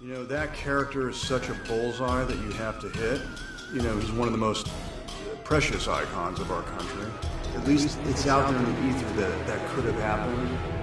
You know, that character is such a bullseye that you have to hit. You know, he's one of the most precious icons of our country. At least it's out there in the ether that that could have happened.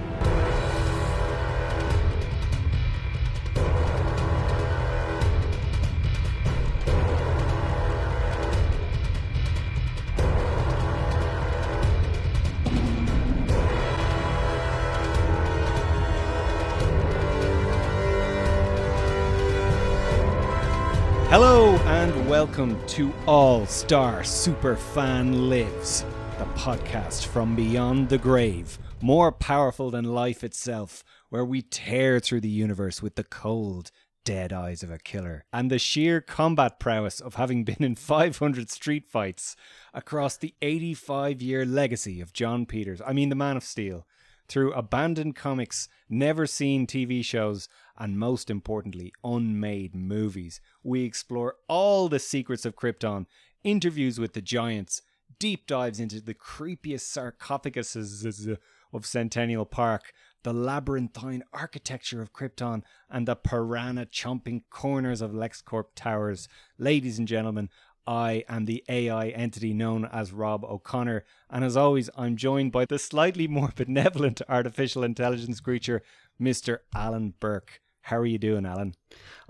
Welcome to All Star Superfan Lives, the podcast from beyond the grave, more powerful than life itself, where we tear through the universe with the cold, dead eyes of a killer and the sheer combat prowess of having been in 500 street fights across the 85 year legacy of Jon Peters, I mean, the Man of Steel through abandoned comics, never seen TV shows, and most importantly, unmade movies. We explore all the secrets of Krypton, interviews with the giants, deep dives into the creepiest sarcophaguses of Centennial Park, the labyrinthine architecture of Krypton, and the piranha chomping corners of LexCorp Towers. Ladies and gentlemen, I am the AI entity known as Rob O'Connor, and as always, I'm joined by the slightly more benevolent artificial intelligence creature, Mr. Alan Burke. How are you doing, Alan?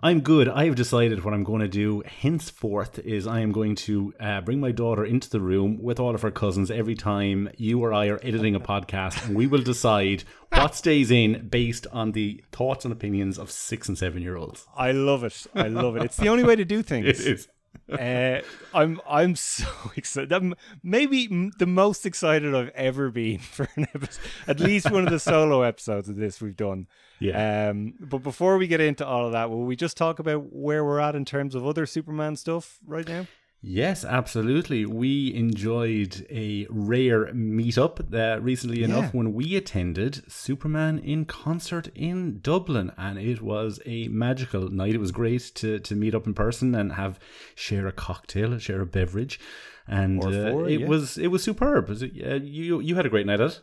I'm good. I have decided what I'm going to do henceforth is I am going to uh, bring my daughter into the room with all of her cousins every time you or I are editing a podcast, and we will decide what stays in based on the thoughts and opinions of six and seven year olds. I love it. I love it. It's the only way to do things. It is. Uh, I'm I'm so excited. I'm maybe m- the most excited I've ever been for an episode, at least one of the solo episodes of this we've done. Yeah. Um, but before we get into all of that, will we just talk about where we're at in terms of other Superman stuff right now? Yes, absolutely. We enjoyed a rare meetup uh, recently enough when we attended Superman in concert in Dublin, and it was a magical night. It was great to to meet up in person and have share a cocktail, share a beverage, and Or uh, it yeah. was it was superb. Was uh, you you had a great night at it.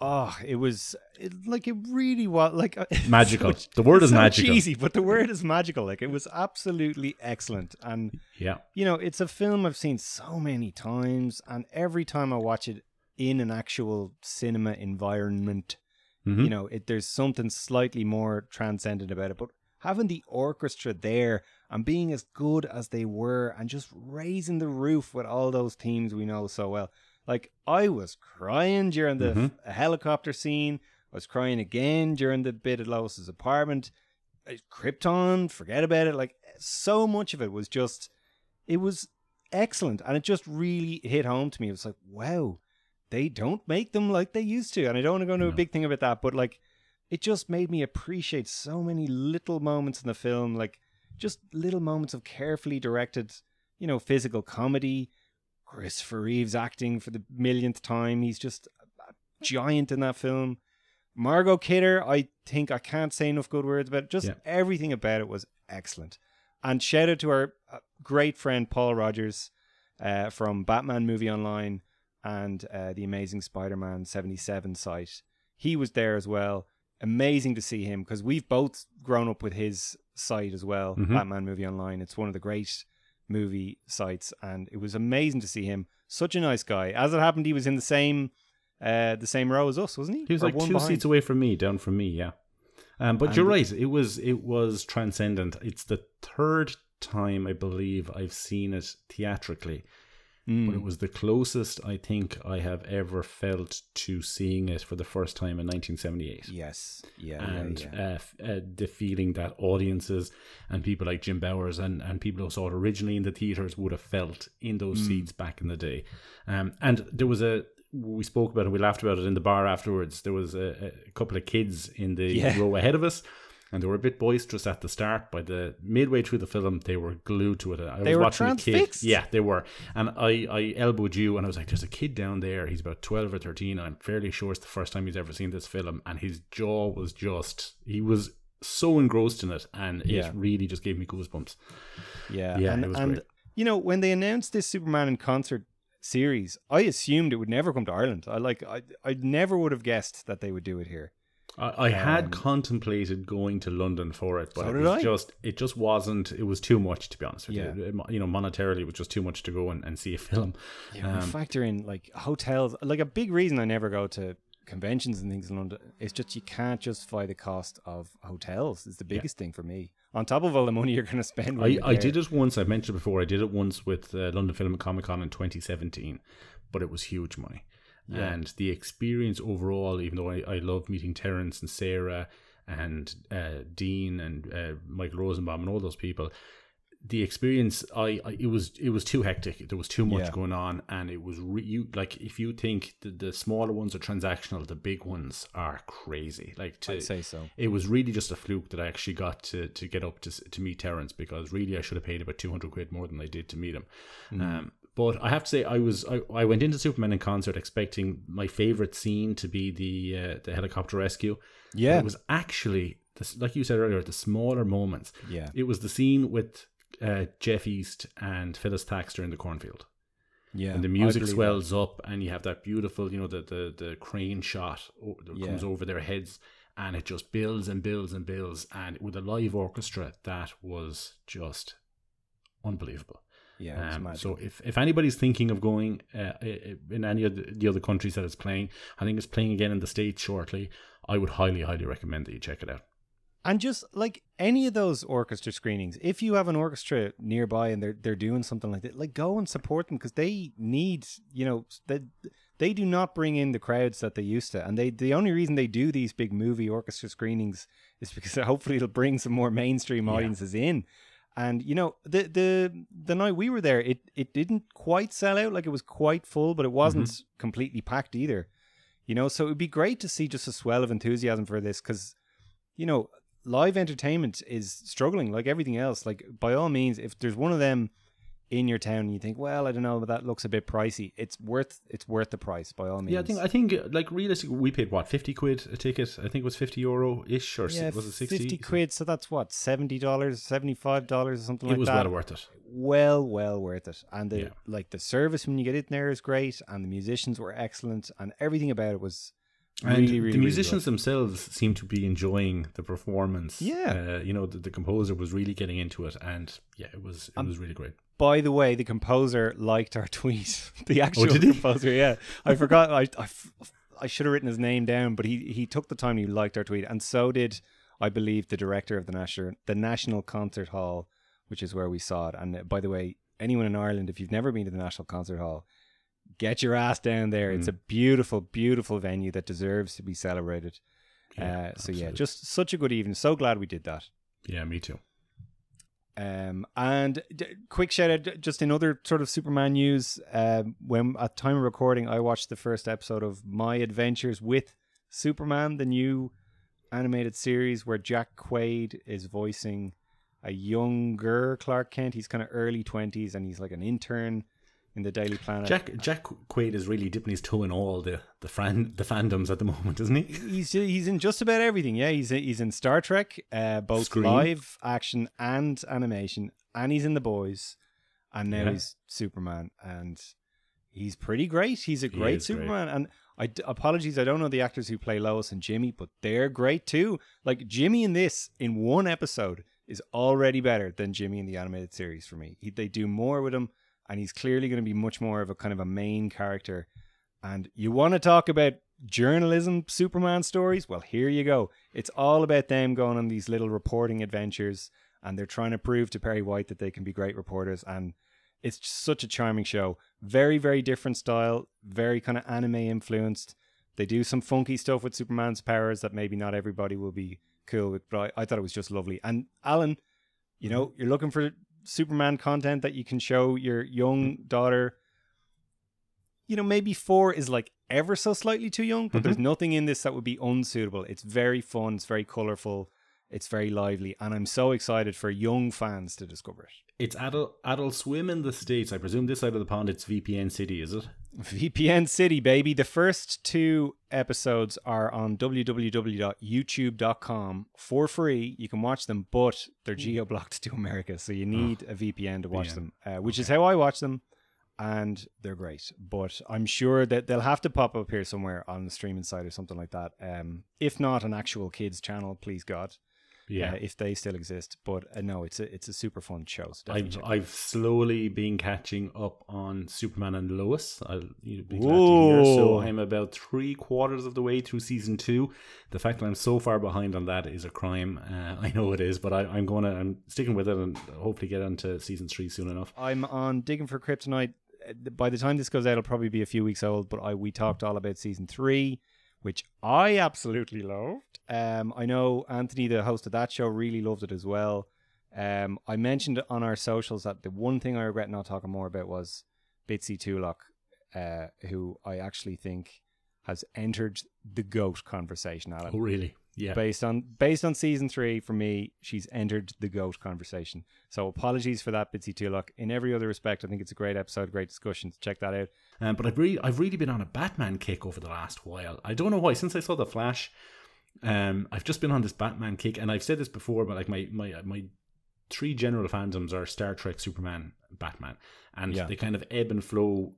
Oh, it was it, like it really was like Magical. so- The word is so magical. Cheesy, but the word is magical. Like it was absolutely excellent, and Yeah. you know, it's a film I've seen so many times, and every time I watch it in an actual cinema environment, Mhm. you know, it there's something slightly more transcendent about it. But having the orchestra there and being as good as they were, and just raising the roof with all those themes we know so well, like I was crying during the Mhm. f- helicopter scene. I was crying again during the bit at Lois's apartment. Krypton, forget about it. Like so much of it was just, it was excellent, and it just really hit home to me. It was like, wow, they don't make them like they used to, and I don't want to go into a big thing about that, but like, it just made me appreciate so many little moments in the film, like just little moments of carefully directed, you know, physical comedy. Christopher Reeves acting for the millionth time. He's just a giant in that film. Margot Kidder, I think I can't say enough good words about it. Just Yeah. everything about it was excellent. And shout out to our uh, great friend Paul Rogers uh, from Batman Movie Online and uh, the Amazing Spider-Man 77 site. He was there as well. Amazing to see him because we've both grown up with his site as well, Mhm. Batman Movie Online. It's one of the great movie sites, and it was amazing to see him. Such a nice guy. As it happened, he was in the same uh, the same row as us, wasn't he? He was Or like two behind? seats away from me, down from me, yeah. Um, but And- you're right. It was it was transcendent. It's the third time I believe I've seen it theatrically, Mm. but it was the closest I think I have ever felt to seeing it for the first time in 1978. Yes. Yeah. and yeah, yeah. Uh, f- uh, the feeling that audiences and people like Jim Bowers and, and people who saw it originally in the theaters would have felt in those Mm. seats back in the day. Um, and there was a we spoke about it, we laughed about it in the bar afterwards. There was a, a couple of kids in the Yeah. row ahead of us. And they were a bit boisterous at the start. By the midway through the film, they were glued to it. I They was were watching a kid. transfixed. Yeah, they were. And I, I elbowed you, and I was like, "There's a kid down there. He's about twelve or thirteen. And I'm fairly sure it's the first time he's ever seen this film." And his jaw was just—he was so engrossed in it, and Yeah. it really just gave me goosebumps. Yeah, Yeah, and, it was and great. you know when they announced this Superman in concert series, I assumed it would never come to Ireland. I like I I never would have guessed that they would do it here. I, I had um, contemplated going to London for it, but so it was I. just it just wasn't. It was too much to be honest with yeah. you. It, you know, monetarily, it was just too much to go and, and see a film. Yeah, um, factor in like hotels. Like a big reason I never go to conventions and things in London is just you can't justify the cost of hotels. Is the biggest yeah. thing for me. On top of all the money you're going to spend. I, I did it once. I mentioned before. I did it once with uh, London Film and Comic Con in 2017, but it was huge money. Yeah. And the experience overall, even though I, I love meeting Terence and Sarah and uh, Dean and uh, Michael Rosenbaum and all those people, the experience I, I, it was it was too hectic there was too much yeah. going on and it was re- you like if you think the, the smaller ones are transactional the big ones are crazy like to I'd say so it was really just a fluke that I actually got to to get up to to meet Terence because really I should have paid about 200 quid more than I did to meet him mm. um but I have to say, I was I, I went into Superman in concert expecting my favorite scene to be the uh, the helicopter rescue. Yeah, but it was actually this, like you said earlier, the smaller moments. Yeah, it was the scene with uh, Jeff East and Phyllis Thaxter in the cornfield. Yeah, and the music swells that. up, and you have that beautiful, you know, the the the crane shot that yeah. comes over their heads, and it just builds and builds and builds, and with a live orchestra, that was just unbelievable. Yeah. Um, so if, if anybody's thinking of going uh, in any of the, the, other countries that it's playing, I think it's playing again in the States shortly. I would highly, highly recommend that you check it out. And just like any of those orchestra screenings, if you have an orchestra nearby and they're they're doing something like that, like go and support them because they need, you know, they they do not bring in the crowds that they used to, and they the only reason they do these big movie orchestra screenings is because hopefully it'll bring some more mainstream audiences yeah. in. And you know, the the the night we were there, it it didn't quite sell out. Like it was quite full, but it wasn't mm-hmm. completely packed either. You know, so it'd be great to see just a swell of enthusiasm for this because, you know, live entertainment is struggling like everything else. Like by all means, if there's one of them in your town and you think, well, I don't know, but that looks a bit pricey. It's worth it's worth the price by all means. Yeah, I think I think like realistically, we paid what fifty quid a ticket. I think it was fifty euro ish, or yeah, was it sixty? Fifty quid. So that's what seventy dollars, seventy five dollars, or something it like that. It was well worth it. Well, well worth it. And the yeah. like the service when you get in there is great, and the musicians were excellent, and everything about it was and really, really, the musicians really themselves seem to be enjoying the performance. Yeah, uh, you know, the, the, composer was really getting into it, and yeah, it was it um, was really great. By the way, the composer liked our tweet. the oh, actual oh, composer, yeah, I forgot. I, I, I should have written his name down, but he he took the time. He liked our tweet, and so did I believe the director of the national the National Concert Hall, which is where we saw it. And uh, by the way, anyone in Ireland, if you've never been to the National Concert Hall, get your ass down there. Mm. It's a beautiful, beautiful venue that deserves to be celebrated. Yeah, uh, so yeah, just such a good evening. So glad we did that. Yeah, me too. Um, and d- quick shout out, just in other sort of Superman news. Um, when at time of recording, I watched the first episode of My Adventures with Superman, the new animated series where Jack Quaid is voicing a younger Clark Kent. He's kind of early twenties, and he's like an intern in the Daily Planet. Jack Jack Quaid is really dipping his toe in all the the fan the fandoms at the moment, isn't he? He's he's in just about everything. Yeah, he's he's in Star Trek, uh, both Scream. live action and animation, and he's in The Boys, and now yeah. he's Superman, and he's pretty great. He's a great Superman, great. and I apologies, I don't know the actors who play Lois and Jimmy, but they're great too. Like Jimmy in this in one episode is already better than Jimmy in the animated series for me. He, they do more with him and he's clearly going to be much more of a kind of a main character. And you want to talk about journalism Superman stories? Well, here you go. It's all about them going on these little reporting adventures, and they're trying to prove to Perry White that they can be great reporters. And it's such a charming show. Very, very different style, very kind of anime influenced. They do some funky stuff with Superman's powers that maybe not everybody will be cool with, but I, I thought it was just lovely. And Alan, you know, mm-hmm. you're looking for Superman content that you can show your young daughter. You know, maybe four is like ever so slightly too young, but mm-hmm. there's nothing in this that would be unsuitable. It's very fun, it's very colorful, it's very lively, and I'm so excited for young fans to discover it. It's adult adult swim in the states. I presume this side of the pond it's VPN City, is it? VPN City, baby. The first two episodes are on www.youtube.com for free. You can watch them, but they're geo blocked to America, so you need oh, a VPN to watch VPN. them, uh, which okay. is how I watch them. and they're great. But I'm sure that they'll have to pop up here somewhere on the streaming side or something like that. Um, if not an actual kids channel, please God. Yeah. uh, if they still exist. But uh, no, it's a it's a super fun show. So I've I've slowly been catching up on Superman and Lois. I'll be glad to hear. So I'm about three quarters of the way through season two. The fact that I'm so far behind on that is a crime. Uh, I know it is, but I, I'm gonna I'm sticking with it and hopefully get onto season three soon enough. I'm on digging for kryptonite. Uh, By the time this goes out, it'll probably be a few weeks old. But I we talked all about season three, which I absolutely loved. Um, I know Anthony, the host of that show, really loved it as well. Um, I mentioned on our socials that the one thing I regret not talking more about was Bitsy Tulloch, uh, who I actually think has entered the goat conversation. Alan Oh really? Yeah. based on based on season three for me she's entered the goat conversation so apologies for that bitsy tulloch in every other respect i think it's a great episode great discussion check that out Um, but I've really, I've really been on a Batman kick over the last while. I don't know why. Since I saw the Flash, um, I've just been on this Batman kick, and I've said this before, but like my my my three general fandoms are Star Trek, Superman, Batman, and Yeah. they kind of ebb and flow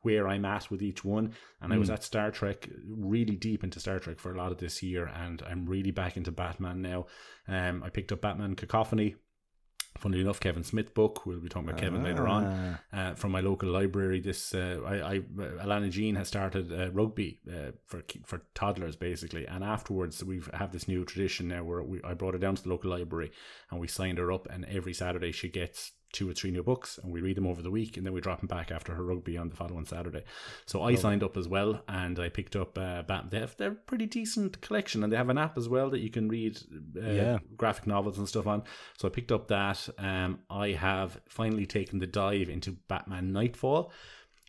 where I'm at with each one. And I was Mm. at Star Trek, really deep into Star Trek for a lot of this year, and I'm really back into Batman now. Um, I picked up Batman Cacophony. Funnily enough, Kevin Smith book. We'll be talking about Kevin later on Ah. uh, from my local library. This uh, I, I Alana Jean has started uh, rugby uh, for for toddlers basically, and afterwards we have this new tradition now where we I brought her down to the local library and we signed her up, and every Saturday she gets two or three new books, and we read them over the week, and then we drop them back after her rugby on the following Saturday. So I signed up as well, and I picked up uh, Bat. They have they're a pretty decent collection, and they have an app as well that you can read uh, Yeah. graphic novels and stuff on. So I picked up that. Um, I have finally taken the dive into Batman Nightfall,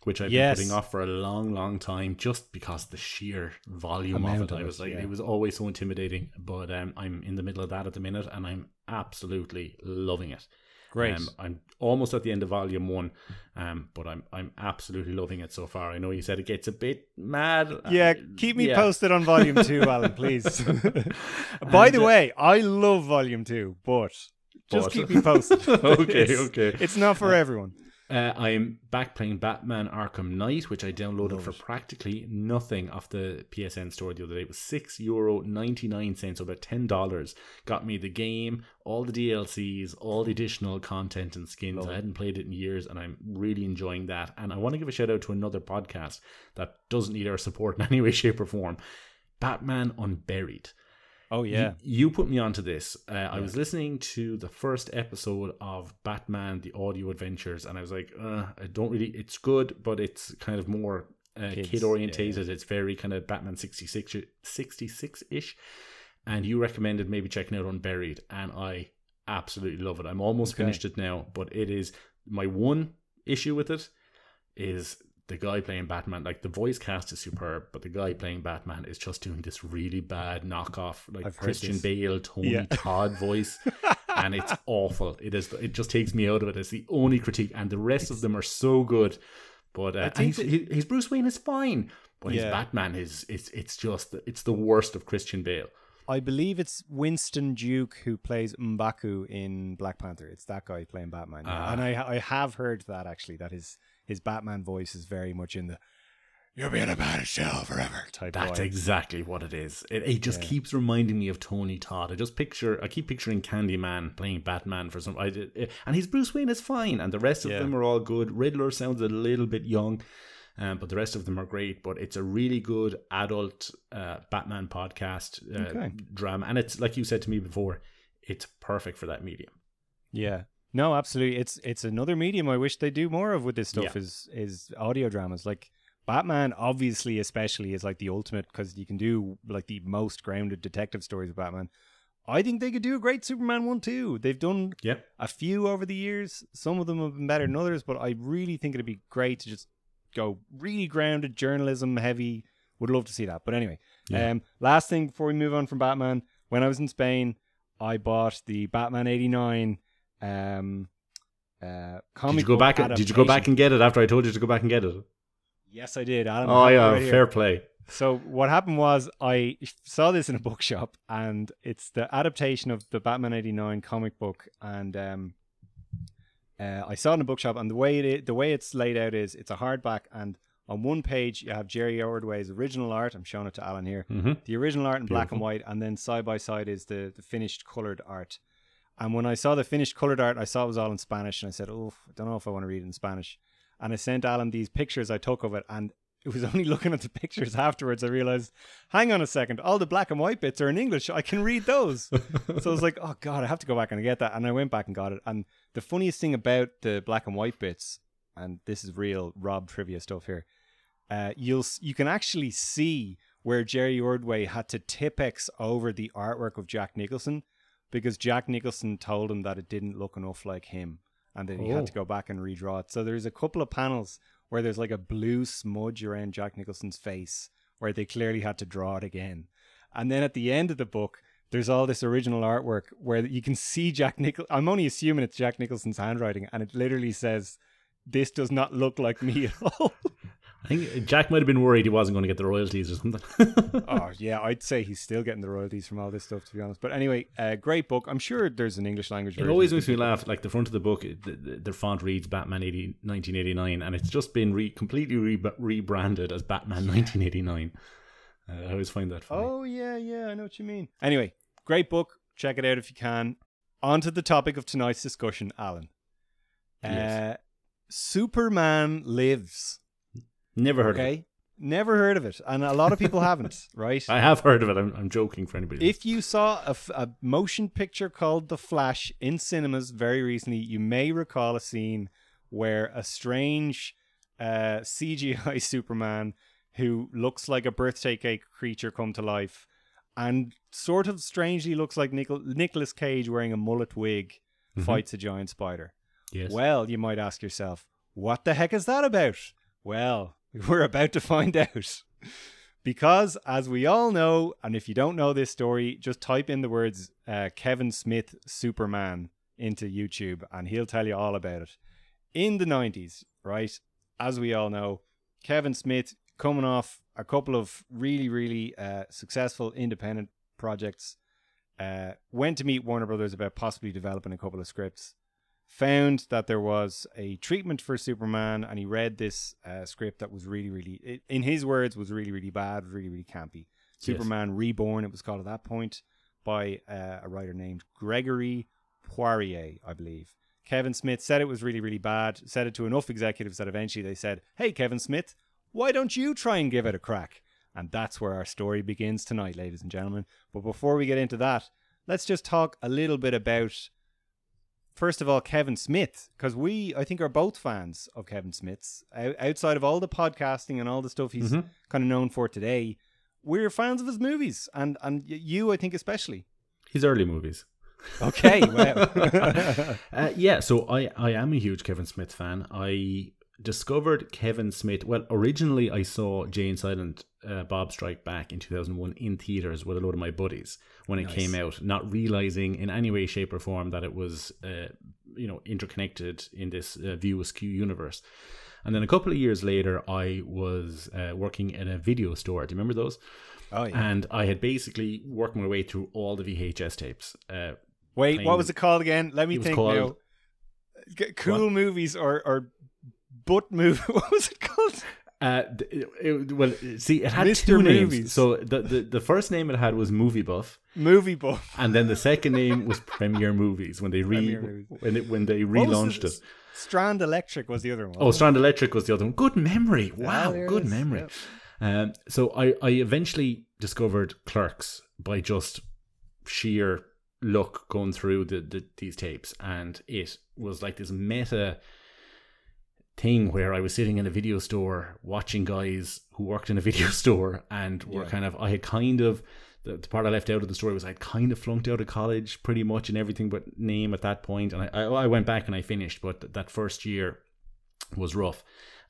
which I've Yes. been putting off for a long, long time, just because the sheer volume of it. I it, was like, yeah. it was always so intimidating. But um, I'm in the middle of that at the minute, and I'm absolutely loving it. Great Um, I'm almost at the end of volume one, um, but I'm I'm absolutely loving it so far. I know you said it gets a bit mad. yeah Uh, keep me yeah. posted on volume two alan please by And, the uh, way i love volume two but just But- keep me posted Okay, It's- okay. it's not for everyone Uh, I'm back playing Batman Arkham Knight, which I downloaded for practically nothing off the PSN store the other day. It was six euro ninety nine cents, so about ten dollars. Got me the game, all the DLCs, all the additional content and skins. I hadn't played it in years, and I'm really enjoying that. And I want to give a shout out to another podcast that doesn't need our support in any way, shape, or form. Batman Unburied. Oh yeah You, you put me onto this. Uh, I was listening to the first episode of Batman: The Audio Adventures, and I was like, uh, I don't really. It's good, but it's kind of more uh, kid orientated. It's very kind of Batman 66 66 ish. And you recommended maybe checking out Unburied, and I absolutely love it. I'm almost Okay. finished it now, but it is my one issue with it is the guy playing Batman. Like the voice cast is superb, but the guy playing Batman is just doing this really bad knockoff, like I've Christian. Bale, Tony Yeah. Todd voice, and it's awful. It is. It just takes me out of it. It's the only critique, and the rest of them are so good. But uh, he's, he- his Bruce Wayne is fine, but his Batman is it's it's just it's the worst of Christian Bale. I believe it's Winston Duke who plays M'Baku in Black Panther. It's that guy playing Batman. yeah. Ah. And I I have heard that actually that his his Batman voice is very much in the "You'll be in a bad shell forever" type. That's vibe. exactly what it is. It, it just Yeah. keeps reminding me of Tony Todd. I just picture, I keep picturing Candyman playing Batman for some. I did, it- and his Bruce Wayne is fine, and the rest of Yeah. them are all good. Riddler sounds a little bit young, um, but the rest of them are great. But it's a really good adult uh, Batman podcast uh, Okay. drama, and it's like you said to me before, it's perfect for that medium. Yeah. No, absolutely. It's it's another medium I wish they do more of with this stuff Yeah. is is audio dramas. Like Batman, obviously, especially is like the ultimate because you can do like the most grounded detective stories of Batman. I think they could do a great Superman one too. They've done Yep. a few over the years. Some of them have been better than others, but I really think it'd be great to just go really grounded journalism heavy. Would love to see that. But anyway, Yeah. um, last thing before we move on from Batman, when I was in Spain, I bought the Batman '89 um, uh, comic. Did you go back? Did you go back and get it after I told you to go back and get it? Yes, I did. Adam, I Oh yeah, right fair play. So what happened was I saw this in a bookshop, and it's the adaptation of the Batman '89 comic book, and um, Uh, I saw it in a bookshop, and the way it the way it's laid out is it's a hardback, and on one page you have Jerry Ordway's original art. I'm showing it to Alan here. Mm-hmm. The original art in black and white, and then side by side is the the finished colored art. And when I saw the finished colored art, I saw it was all in Spanish, and I said, "Oh, I don't know if I want to read it in Spanish." And I sent Alan these pictures I took of it, and it was only looking at the pictures afterwards I realized, hang on a second, all the black and white bits are in English. I can read those. so I was like, oh god, I have to go back and get that. And I went back and got it. And the funniest thing about the black and white bits, and this is real Rob trivia stuff here, uh, you'll you can actually see where Jerry Ordway had to tipex over the artwork of Jack Nicholson because Jack Nicholson told him that it didn't look enough like him and then he had to Oh. go back and redraw it. So there's a couple of panels where there's like a blue smudge around Jack Nicholson's face where they clearly had to draw it again. And then at the end of the book, there's all this original artwork where you can see Jack Nicholson. I'm only assuming it's Jack Nicholson's handwriting, and it literally says, "This does not look like me at all." I think Jack might have been worried he wasn't going to get the royalties or something. oh yeah, I'd say he's still getting the royalties from all this stuff. To be honest, but anyway, uh, great book. I'm sure there's an English language It version. always makes me laugh. Like the front of the book, the, the, the font reads Batman 80, 1989, and it's just been re- completely re- rebranded as Batman 1989. Uh, I always find that funny. Oh yeah, yeah, I know what you mean. Anyway, great book. Check it out if you can. On to the topic of tonight's discussion, Alan. Uh, Yes. Superman lives. Never heard of it. Okay, never heard of it, and a lot of people haven't. Right? I have heard of it. I'm, I'm joking for anybody. If you saw a, f- a motion picture called The Flash in cinemas very recently, you may recall a scene where a strange uh, CGI Superman who looks like a birthday cake creature come to life and sort of strangely looks like Nicol- Nicolas Cage wearing a mullet wig fights a giant spider. yes. Well, you might ask yourself, what the heck is that about? Well, we're about to find out. Because, as we all know, and if you don't know this story, just type in the words uh, Kevin Smith Superman into YouTube and he'll tell you all about it. In the 90s, right, as we all know, Kevin Smith coming off a couple of really, really uh, successful independent projects, uh, went to meet Warner Brothers about possibly developing a couple of scripts found that there was a treatment for Superman, and he read this uh, script that was really, really, in his words, was really, really bad, really, really campy. Superman Reborn, it was called at that point, by uh, a writer named Gregory Poirier, I believe. Kevin Smith said it was really, really bad, said it to enough executives that eventually they said, Hey, Kevin Smith, why don't you try and give it a crack? And that's where our story begins tonight, ladies and gentlemen. But before we get into that, let's just talk a little bit about first of all, Kevin Smith, because we, I think, are both fans of Kevin Smith's. O- outside of all the podcasting and all the stuff he's Mhm. kind of known for today, we're fans of his movies, and and y- you, I think, especially. His early movies. Okay, wow. Uh, yeah, so I, I am a huge Kevin Smith fan. I discovered Kevin Smith. Well, originally I saw Jay and Silent uh, Bob Strike Back in 2001 in theaters with a load of my buddies when it Nice. came out, not realizing in any way, shape, or form that it was, uh, you know, interconnected in this uh, View Askew universe. And then a couple of years later, I was uh, working in a video store. Do you remember those? oh yeah. And I had basically worked my way through all the VHS tapes. Uh, Wait, playing what was it called again? Let me think called- now. Cool movies or or butt movie. What was it called? Uh, it, it- well, see, it had Mr. two names. So the, the the first name it had was Movie Buff, Movie buff. and then the second name was Premiere Movies when they re when it, when they relaunched it? Strand Electric was the other one. Oh, Strand Electric was the other one. Good memory. Wow, it good is. memory. Yep. Um, so I I eventually discovered Clerks by just sheer luck going through the, the these tapes, and it was like this meta thing where I was sitting in a video store watching guys who worked in a video store and were Yeah. kind of I had kind of the, the part I left out of the story was I'd kind of flunked out of college pretty much and everything but name at that point and I, I, I went back and I finished but th- that first year was rough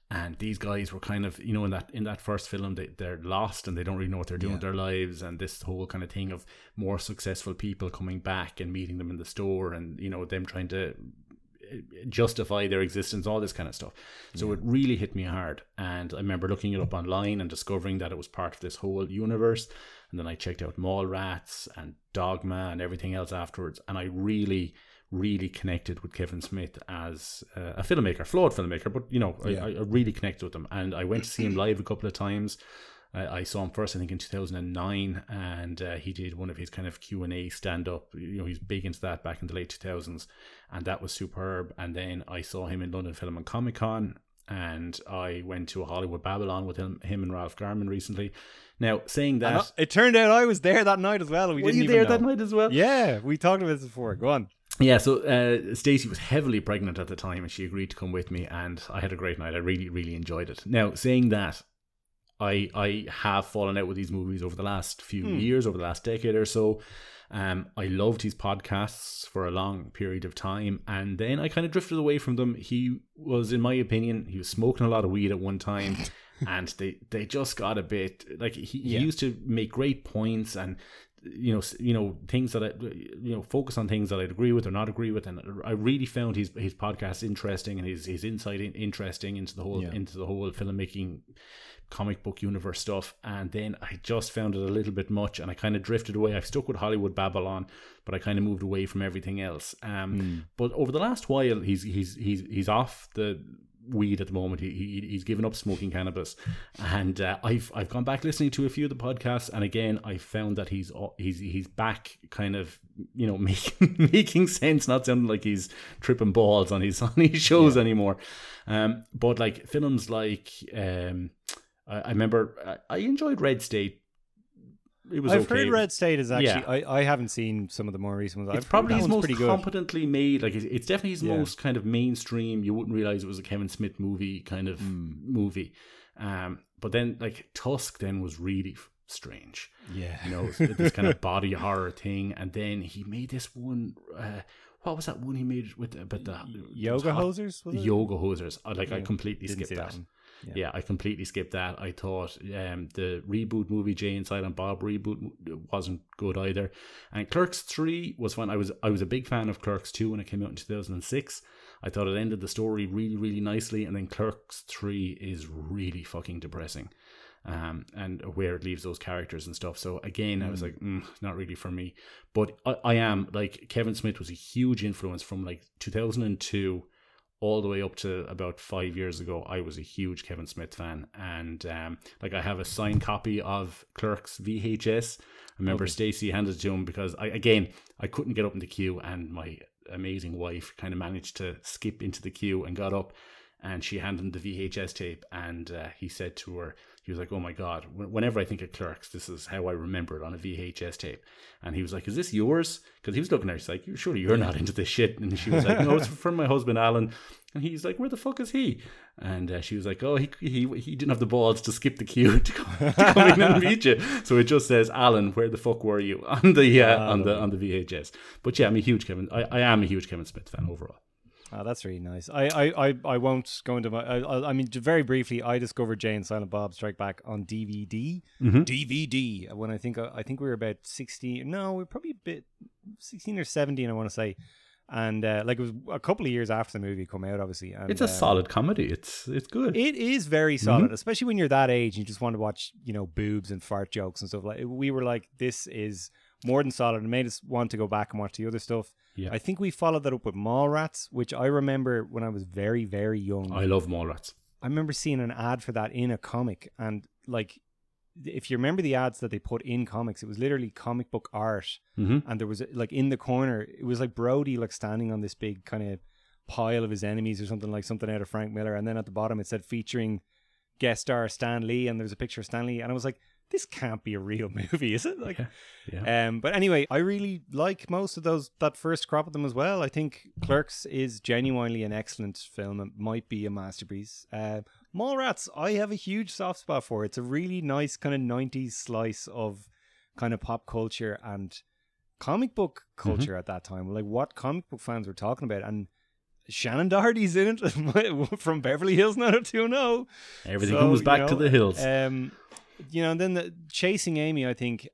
and these guys were kind of you know in that in that first film they, they're lost and they don't really know what they're doing with their lives and this whole kind of thing of more successful people coming back and meeting them in the store and you know them trying to justify their existence all this kind of stuff so it really hit me hard and i remember looking it up online and discovering that it was part of this whole universe and then i checked out Mallrats and dogma and everything else afterwards and i really really connected with Kevin Smith as uh, a filmmaker, flawed filmmaker, but you know, yeah. I, I, really connected with him. And I went to see him live a couple of times. I, I saw him first, I think, in 2009, and uh, he did one of his kind of Q&A stand-up. You know, he's big into that back in the late 2000s, and that was superb. And then I saw him in London Film and Comic-Con, and I went to a Hollywood Babble-On with him, him and Ralph Garman recently. Now, saying that, it turned out I was there that night as well. We Were you there know. that night as well? Yeah, we talked about this before. Go on. Yeah, so uh, Stacey was heavily pregnant at the time, and she agreed to come with me, and I had a great night. I really, really enjoyed it. Now, saying that, I I have fallen out with these movies over the last few hmm. years, over the last decade or so. Um, I loved his podcasts for a long period of time, and then I kind of drifted away from them. He was, in my opinion, he was smoking a lot of weed at one time, and they they just got a bit like he, yeah. he used to make great points and you know you know things that I you know focus on things that I'd agree with or not agree with and I really found his his podcast interesting and his his insight in, interesting into the whole yeah. into the whole filmmaking comic book universe stuff. And then I just found it a little bit much and I kind of drifted away. I've stuck with Hollywood Babble-On, but I kind of moved away from everything else. Um, mm. But over the last while, he's he's he's he's off the weed at the moment. He, he he's given up smoking cannabis, and uh, I've I've gone back listening to a few of the podcasts, and again I found that he's he's he's back, kind of you know making making sense, not sounding like he's tripping balls on his on his shows yeah. anymore. Um, but like films like um I, I remember I, I enjoyed Red State it was. I've okay. heard Red State is actually. Yeah. I, I haven't seen some of the more recent ones. It's I've probably his most competently made. Like it's definitely his yeah. most kind of mainstream. You wouldn't realize it was a Kevin Smith movie kind of mm. movie. Um, but then like Tusk then was really strange. Yeah, you know this kind of body horror thing, and then he made this one. Uh, what was that one he made with about the yoga hosers? Yoga hosers. I like yeah. I completely skipped that. that yeah. yeah. I completely skipped that. I thought um, the reboot movie Jay and Silent Bob reboot wasn't good either. And Clerks Three was fun. I was I was a big fan of Clerks Two when it came out in two thousand and six. I thought it ended the story really really nicely, and then Clerks Three is really fucking depressing. Um, and where it leaves those characters and stuff. So again. I was mm. like, mm, not really for me. But I, I am like Kevin Smith was a huge influence from like 2002 all the way up to about five years ago, I was a huge Kevin Smith fan, and um, like I have a signed copy of Clerks VHS. I remember okay. Stacey handed it to him because I again I couldn't get up in the queue, and my amazing wife kind of managed to skip into the queue and got up, and she handed him the VHS tape, and uh, he said to her, he was like, "Oh my god! Whenever I think of Clerks, this is how I remember it on a VHS tape." And he was like, "Is this yours?" Because he was looking at her, he's like, "Surely you're not into this shit." And she was like, "No, it's from my husband Alan." And he's like, "Where the fuck is he?" And uh, she was like, "Oh, he, he he didn't have the balls to skip the queue to come, to come in and meet you." So it just says, "Alan, where the fuck were you on the uh, on the on the VHS?" But yeah, I'm a huge Kevin. I, I am a huge Kevin Smith fan overall. Oh, that's really nice. I, I, I, I won't go into my. I, I mean, very briefly, I discovered Jay and Silent Bob Strike Back on DVD. Mm-hmm. DVD. When I think I think we were about sixteen. No, we are probably a bit sixteen or seventeen. I want to say, and uh, like it was a couple of years after the movie come out, obviously. And, it's a uh, solid comedy. It's it's good. It is very solid, mm-hmm. especially when you're that age and you just want to watch, you know, boobs and fart jokes and stuff like. We were like, this is more than solid. It made us want to go back and watch the other stuff. Yeah. I think we followed that up with Mallrats, which I remember when I was very, very young. I love Mallrats. I remember seeing an ad for that in a comic, and like, if you remember the ads that they put in comics, it was literally comic book art, mm-hmm. and there was like in the corner, it was like Brody like standing on this big kind of pile of his enemies or something like something out of Frank Miller, and then at the bottom it said featuring guest star Stan Lee, and there was a picture of Stan Lee, and I was like, this can't be a real movie, is it? Like, yeah, yeah. um, but anyway, I really like most of those that first crop of them as well. I think Clerks is genuinely an excellent film. It might be a masterpiece. Uh, Mallrats, I have a huge soft spot for. It. It's a really nice kind of '90s slice of kind of pop culture and comic book mm-hmm. culture mm-hmm. at that time. Like what comic book fans were talking about, and Shannen Doherty's in it from Beverly Hills 90210. Everything so, comes back you know, to the hills. Um, you know, and then the Chasing Amy, I think,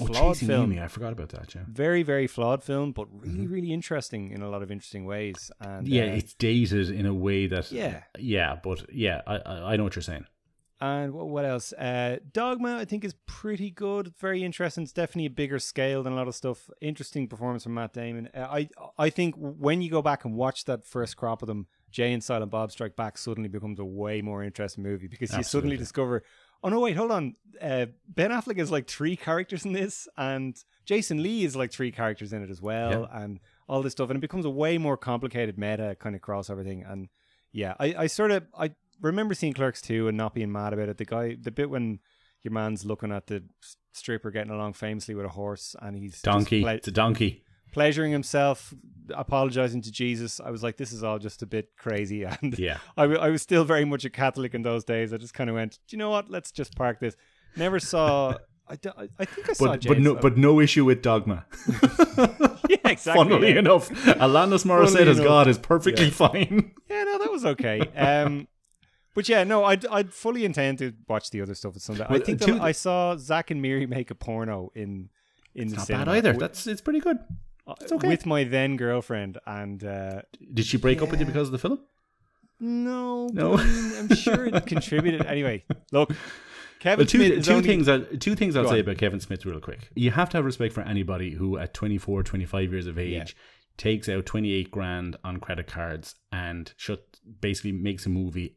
oh, flawed Chasing film. Amy, I forgot about that. Yeah, very very flawed film, but really mm-hmm. really interesting in a lot of interesting ways. And yeah, uh, it's dated in a way that yeah yeah, but yeah, I I know what you're saying. And what, what else? Uh, Dogma, I think, is pretty good. Very interesting. It's definitely a bigger scale than a lot of stuff. Interesting performance from Matt Damon. Uh, I I think when you go back and watch that first crop of them, Jay and Silent Bob Strike Back suddenly becomes a way more interesting movie because you suddenly discover, oh no, wait, hold on. Uh, ben Affleck is like three characters in this, and Jason Lee is like three characters in it as well, yeah. and all this stuff, and it becomes a way more complicated meta kind of crossover thing. And yeah, I, I sort of I remember seeing Clerks 2 and not being mad about it. The guy, the bit when your man's looking at the stripper getting along famously with a horse and he's donkey. Ple- it's a donkey. Pleasuring himself, apologizing to Jesus. I was like, this is all just a bit crazy. And yeah, I, w- I was still very much a Catholic in those days. I just kind of went, do you know what? Let's just park this. Never saw. I, I think I saw but, But no, but no issue with dogma. yeah, exactly. Funnily yeah. enough, Alanis Morissette as God is perfectly yeah. fine. Yeah, no, that was okay. Um, but yeah, no, I'd I'd fully intend to watch the other stuff at some Well, I think I saw Zack and Miri make a porno in in it's the not cinema. bad either. That's it's pretty good. Uh, it's okay. With my then girlfriend, and uh, did she break yeah. up with you because of the film? No, no. I'm sure it contributed. Anyway, look, Kevin well, two, Smith two things. I, two things I'll Go say on. about Kevin Smith real quick. You have to have respect for anybody who, at 24, 25 years of age, yeah. takes out 28 grand on credit cards and shut, basically makes a movie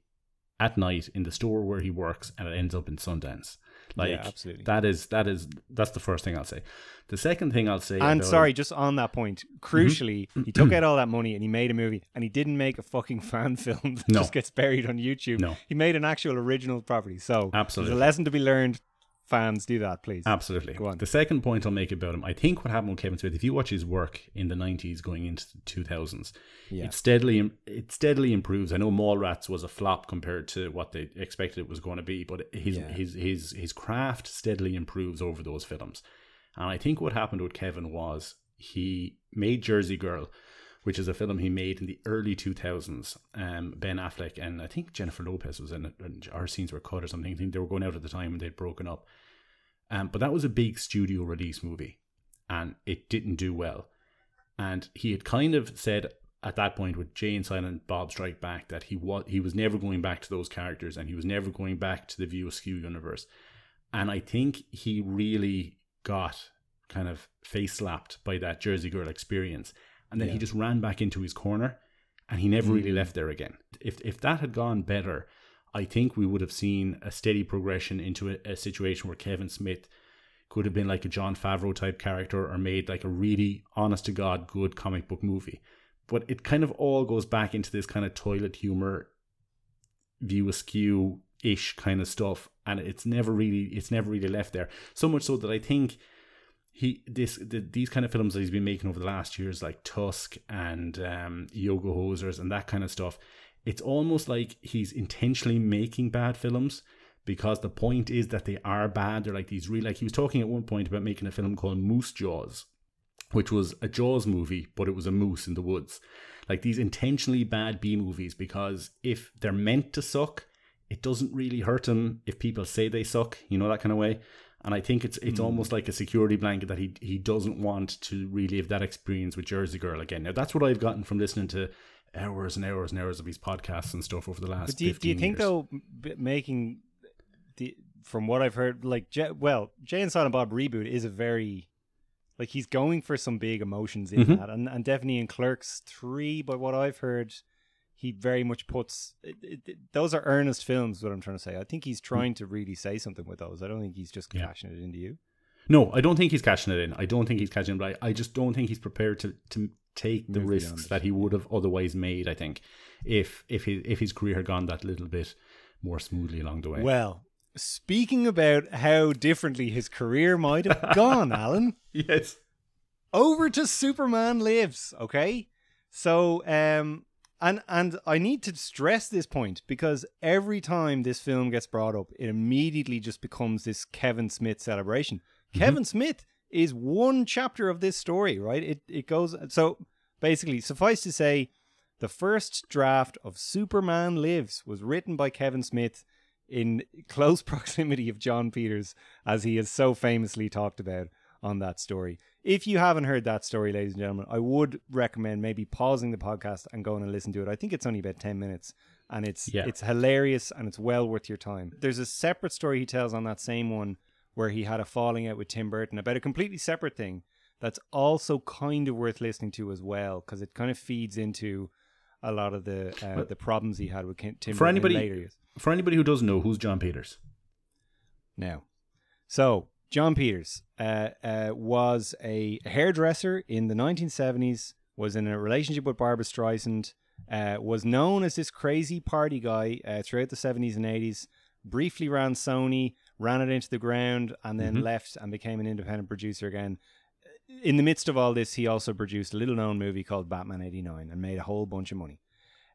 at night in the store where he works and it ends up in Sundance. Like yeah, absolutely. that is that is that's the first thing I'll say. The second thing I'll say And sorry, just on that point, crucially, mm-hmm. he took out all that money and he made a movie and he didn't make a fucking fan film that no. just gets buried on YouTube. No. He made an actual original property. So absolutely. there's a lesson to be learned fans do that, please. Absolutely. Go on. The second point I'll make about him, I think what happened with Kevin Smith, if you watch his work in the nineties going into the two thousands, yeah. it steadily it steadily improves. I know Mallrats was a flop compared to what they expected it was going to be, but his yeah. his his his craft steadily improves over those films. And I think what happened with Kevin was he made Jersey Girl which is a film he made in the early 2000s. Um, ben Affleck and I think Jennifer Lopez was in it, and our scenes were cut or something. I think they were going out at the time and they'd broken up. Um, but that was a big studio release movie, and it didn't do well. And he had kind of said at that point with Jay and Silent Bob Strike Back that he was he was never going back to those characters and he was never going back to the View Askew universe. And I think he really got kind of face slapped by that Jersey Girl experience and then yeah. he just ran back into his corner and he never mm. really left there again. If if that had gone better, I think we would have seen a steady progression into a, a situation where Kevin Smith could have been like a Jon Favreau type character or made like a really honest to god good comic book movie. But it kind of all goes back into this kind of toilet humor, view askew ish kind of stuff, and it's never really it's never really left there. So much so that I think he this the, these kind of films that he's been making over the last years, like Tusk and um, Yoga Hosers and that kind of stuff, it's almost like he's intentionally making bad films because the point is that they are bad. They're like these real like he was talking at one point about making a film called Moose Jaws, which was a Jaws movie, but it was a moose in the woods. Like these intentionally bad B movies because if they're meant to suck, it doesn't really hurt them if people say they suck, you know that kind of way and I think it's it's mm. almost like a security blanket that he he doesn't want to relive that experience with Jersey Girl again. Now that's what I've gotten from listening to hours and hours and hours of these podcasts and stuff over the last. But do you, do you think years. though making the from what I've heard, like well, Jay and Silent Bob reboot is a very like he's going for some big emotions in mm-hmm. that, and and definitely in Clerks three, by what I've heard he very much puts it, it, those are earnest films. What I'm trying to say, I think he's hmm. trying to really say something with those. I don't think he's just yeah. cashing it into you. No, I don't think he's cashing it in. I don't think he's cashing it, but I, I just don't think he's prepared to to take the Move risks that he would have otherwise made. I think if if his if his career had gone that little bit more smoothly along the way. Well, speaking about how differently his career might have gone, Alan. Yes. Over to Superman Lives. Okay, so um and and I need to stress this point because every time this film gets brought up, it immediately just becomes this Kevin Smith celebration. Mm-hmm. Kevin Smith is one chapter of this story, right? It it goes so basically suffice to say the first draft of Superman Lives was written by Kevin Smith in close proximity of Jon Peters as he has so famously talked about on that story. If you haven't heard that story, ladies and gentlemen, I would recommend maybe pausing the podcast and going and listen to it. I think it's only about 10 minutes and it's Yeah. it's hilarious and it's well worth your time. There's a separate story he tells on that same one where he had a falling out with Tim Burton about a completely separate thing that's also kind of worth listening to as well because it kind of feeds into a lot of the uh, the problems he had with Tim For Burton anybody- later. For anybody who doesn't know, who's Jon Peters? now. So, Jon Peters uh, uh, was a hairdresser in the 1970s, was in a relationship with Barbra Streisand, uh, was known as this crazy party guy uh, throughout the 70s and 80s, briefly ran Sony, ran it into the ground, and then Mhm. left and became an independent producer again. In the midst of all this, he also produced a little known movie called Batman 89 and made a whole bunch of money.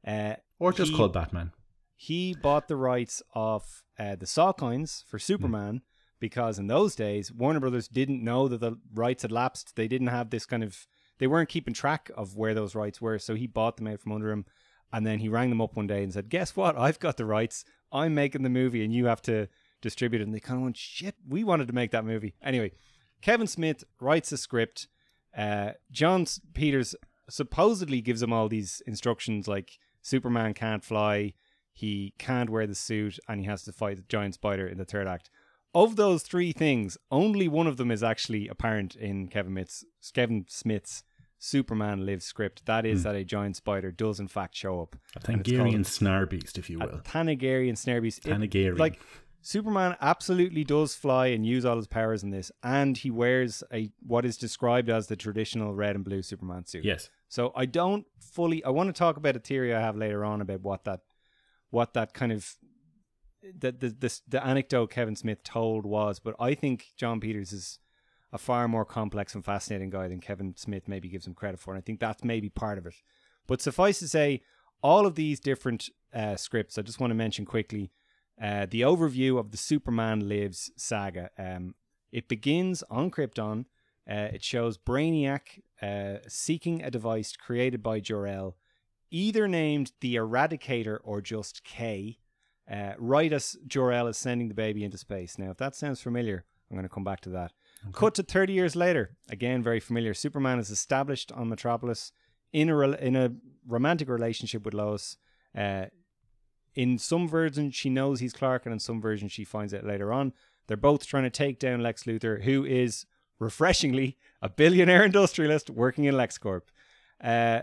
Uh, Or just He- called Batman? he bought the rights of uh, the Salkinds for Superman because in those days Warner Brothers didn't know that the rights had lapsed. They didn't have this kind of they weren't keeping track of where those rights were, so he bought them out from under him. And then he rang them up one day and said, "Guess what? I've got the rights. I'm making the movie, and you have to distribute it." And they kind of went, "Shit, we wanted to make that movie." Anyway, Kevin Smith writes a script. Uh, Jon Peters supposedly gives him all these instructions, like Superman can't fly, he can't wear the suit, and he has to fight the giant spider in the third act. Of those three things, only one of them is actually apparent in Kevin Smith's, Kevin Smith's Superman Lives script. That is hmm. that a giant spider does in fact show up. A And it's snare beast, if you a will. Thanagarian snare beast. It- like Superman absolutely does fly and use all his powers in this, and he wears a what is described as the traditional red and blue Superman suit. Yes. So I don't fully. I want to talk about a theory I have later on about what that, what that kind of, the the the, the anecdote Kevin Smith told was. But I think Jon Peters is a far more complex and fascinating guy than Kevin Smith maybe gives him credit for, and I think that's maybe part of it. But suffice to say, all of these different uh, scripts, I just want to mention quickly uh, the overview of the Superman Lives saga. Um, it begins on Krypton. Uh, it shows Brainiac uh, seeking a device created by Jor-El, either named the Eradicator or just K. Uh, right as Jor-El is sending the baby into space. Now, if that sounds familiar, I'm going to come back to that. Cut to 30 years later, again very familiar. Superman is established on Metropolis in a rel in a romantic relationship with Lois. Uh, in some versions, she knows he's Clark, and in some versions, she finds out later on. They're both trying to take down Lex Luthor, who is refreshingly a billionaire industrialist working in LexCorp. Uh,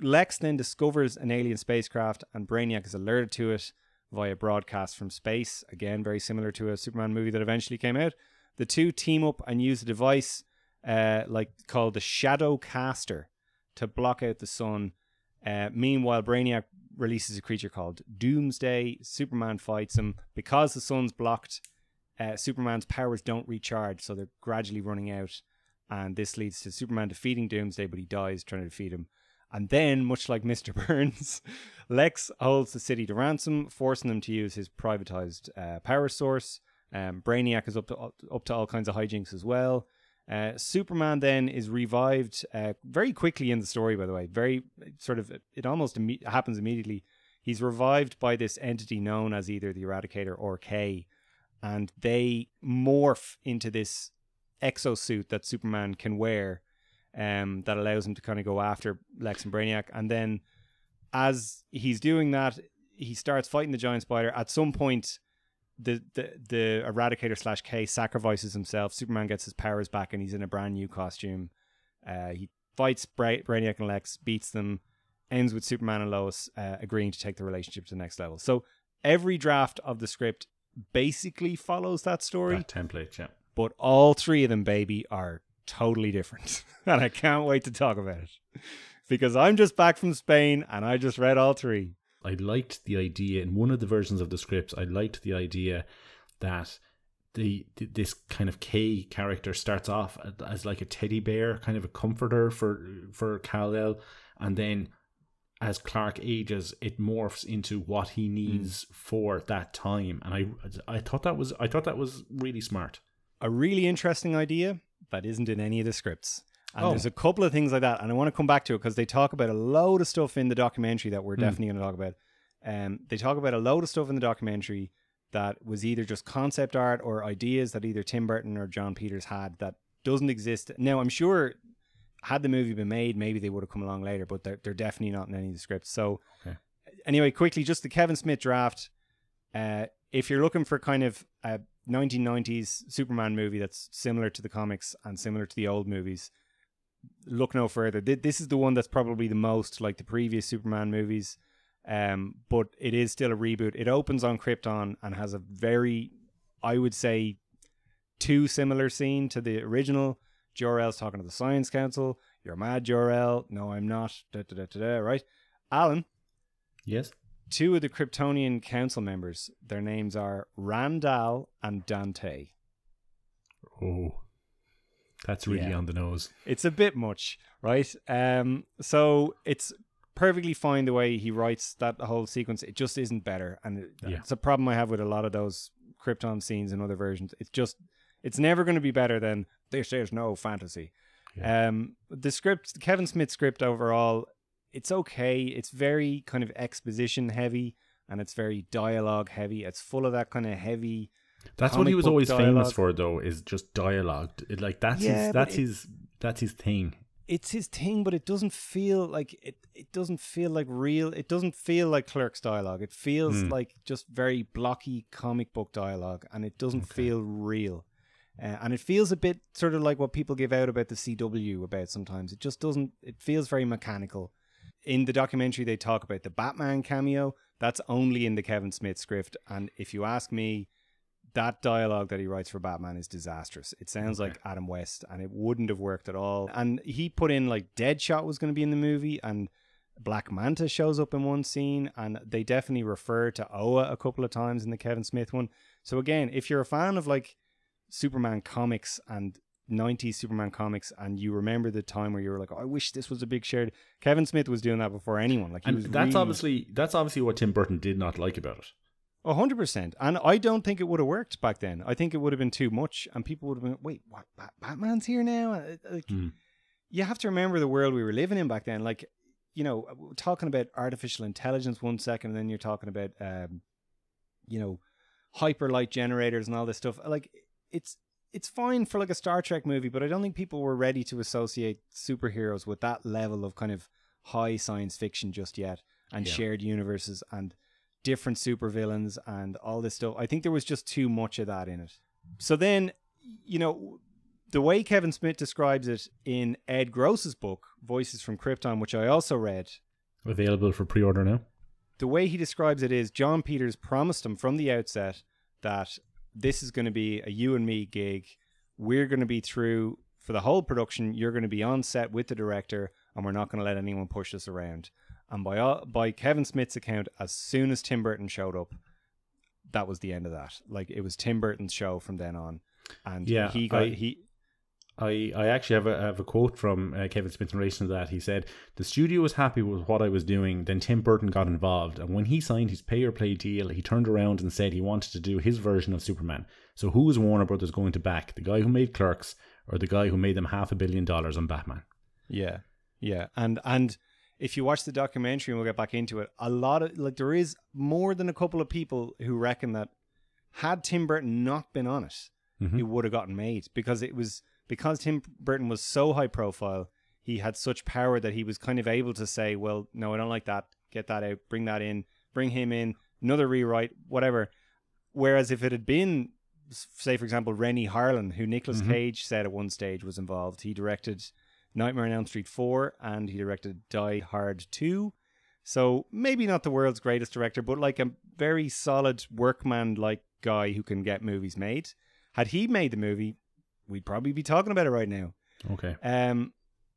Lex then discovers an alien spacecraft, and Brainiac is alerted to it via broadcast from space. Again, very similar to a Superman movie that eventually came out. The two team up and use a device uh, like called the Shadow Caster to block out the sun. Uh, meanwhile, Brainiac releases a creature called Doomsday. Superman fights him because the sun's blocked. Uh, Superman's powers don't recharge, so they're gradually running out, and this leads to Superman defeating Doomsday, but he dies trying to defeat him. And then, much like Mr. Burns, Lex holds the city to ransom, forcing them to use his privatized uh, power source. Um, Brainiac is up to up to all kinds of hijinks as well. Uh, Superman then is revived uh, very quickly in the story. By the way, very sort of it almost imme- happens immediately. He's revived by this entity known as either the Eradicator or K, and they morph into this exosuit that Superman can wear, um, that allows him to kind of go after Lex and Brainiac. And then, as he's doing that, he starts fighting the giant spider. At some point, the the the Eradicator slash K sacrifices himself. Superman gets his powers back, and he's in a brand new costume. Uh, he fights Bra- Brainiac and Lex, beats them, ends with Superman and Lois uh, agreeing to take the relationship to the next level. So every draft of the script basically follows that story, That template, yeah. but all three of them, baby, are totally different, and I can't wait to talk about it because I'm just back from Spain and I just read all three. I liked the idea in one of the versions of the scripts. I liked the idea that the, th this kind of K character starts off as like a teddy bear, kind of a comforter for for Kal El, and then as Clark ages, it morphs into what he hmm. needs for that time. And I I thought that was I thought that was really smart. a really interesting idea that isn't in any of the scripts. And Oh. there's a couple of things like that, and I want to come back to it because they talk about a load of stuff in the documentary that we're Hmm. definitely going to talk about. Um, they talk about a load of stuff in the documentary that was either just concept art or ideas that either Tim Burton or Jon Peters had that doesn't exist. Now, I'm sure had the movie been made, maybe they would have come along later, but they're, they're definitely not in any of the scripts. So Okay. anyway, quickly, just the Kevin Smith draft. Uh, if you're looking for kind of a 1990s Superman movie that's similar to the comics and similar to the old movies, look no further. This is the one that's probably the most like the previous Superman movies, um, but it is still a reboot. It opens on Krypton and has a very, I would say, too similar scene to the original. Jor-El's talking to the Science Council. You're mad, Jor-El. No, I'm not. Da, da, da, da, da, right? Alan. Yes. Two of the Kryptonian council members, their names are Randall and Dante. Oh. That's really yeah. on the nose. It's a bit much, right? Um, so it's perfectly fine the way he writes that whole sequence. It just isn't better, and it, yeah. it's a problem I have with a lot of those Krypton scenes in other versions. It's just it's never going to be better than this is no fantasy. Yeah. Um, the script, Kevin Smith's script overall, it's okay. It's very kind of exposition heavy and it's very dialogue heavy. It's full of that kind of heavy. That's what he was always dialogue. famous for, though, is just dialogue. It, like that's yeah, his that's it, his that's his thing. It's his thing, but it doesn't feel like it. It doesn't feel like real. It doesn't feel like Clerks dialogue. It feels mm. like just very blocky comic book dialogue, and it doesn't okay. feel real. Uh, and it feels a bit sort of like what people give out about the CW about sometimes. It just doesn't, it feels very mechanical. In the documentary, they talk about the Batman cameo. That's only in the Kevin Smith script. And if you ask me, that dialogue that he writes for Batman is disastrous. It sounds okay. like Adam West and it wouldn't have worked at all. And he put in like Deadshot was going to be in the movie and Black Manta shows up in one scene and they definitely refer to Oa a couple of times in the Kevin Smith one. So again, if you're a fan of like Superman comics and 90s Superman comics and you remember the time where you were like, oh, I wish this was a big shared. Kevin Smith was doing that before anyone. Like, and that's really... obviously that's obviously what Tim Burton did not like about it. A hundred percent, and I don't think it would have worked back then. I think it would have been too much, and people would have been, "Wait, what? Batman's here now?" Uh, like, mm. you have to remember the world we were living in back then. Like, you know, talking about artificial intelligence one second, and then you're talking about, um, you know, hyper light generators and all this stuff. Like, it's it's fine for like a Star Trek movie, but I don't think people were ready to associate superheroes with that level of kind of high science fiction just yet, and yeah. shared universes and different supervillains and all this stuff. I think there was just too much of that in it. So then, you know, the way Kevin Smith describes it in Ed Gross's book, Voices from Krypton, which I also read, available for pre-order now. The way he describes it is Jon Peters promised him from the outset that this is going to be a you and me gig. We're going to be through for the whole production. You're going to be on set with the director, and we're not going to let anyone push us around. And by all, by Kevin Smith's account, as soon as Tim Burton showed up, that was the end of that. Like it was Tim Burton's show from then on, and yeah, he got I, he I, I actually have a, have a quote from uh, Kevin Smith in relation to that. He said, The studio was happy with what I was doing. Then Tim Burton got involved. And when he signed his pay or play deal, he turned around and said he wanted to do his version of Superman. So who is Warner Brothers going to back? The guy who made Clerks or the guy who made them half a billion dollars on Batman? Yeah. Yeah. And, and, if you watch the documentary and we'll get back into it, a lot of like there is more than a couple of people who reckon that had Tim Burton not been on it, mm-hmm. it would have gotten made because it was because Tim Burton was so high profile, he had such power that he was kind of able to say, "Well, no, I don't like that. Get that out. Bring that in. Bring him in. Another rewrite. Whatever." Whereas if it had been, say for example, Renny Harlin, who Nicolas mm-hmm. Cage said at one stage was involved, he directed Nightmare on Elm Street four and he directed Die Hard two. So maybe not the world's greatest director, but like a very solid workman like guy who can get movies made. Had he made the movie, we'd probably be talking about it right now. Okay. Um,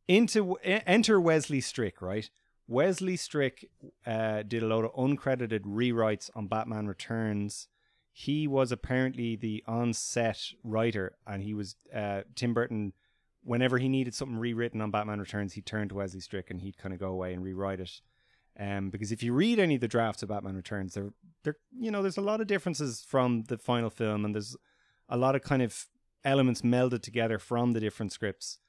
into enter Wesley Strick, right? Wesley Strick uh, did a load of uncredited rewrites on Batman Returns. He was apparently the on-set writer, and he was uh, Tim Burton. Whenever he needed something rewritten on Batman Returns, he turned to Wesley Strick, and he'd kind of go away and rewrite it. Um, because if you read any of the drafts of Batman Returns, there, there, you know, there's a lot of differences from the final film, and there's a lot of kind of elements melded together from the different scripts.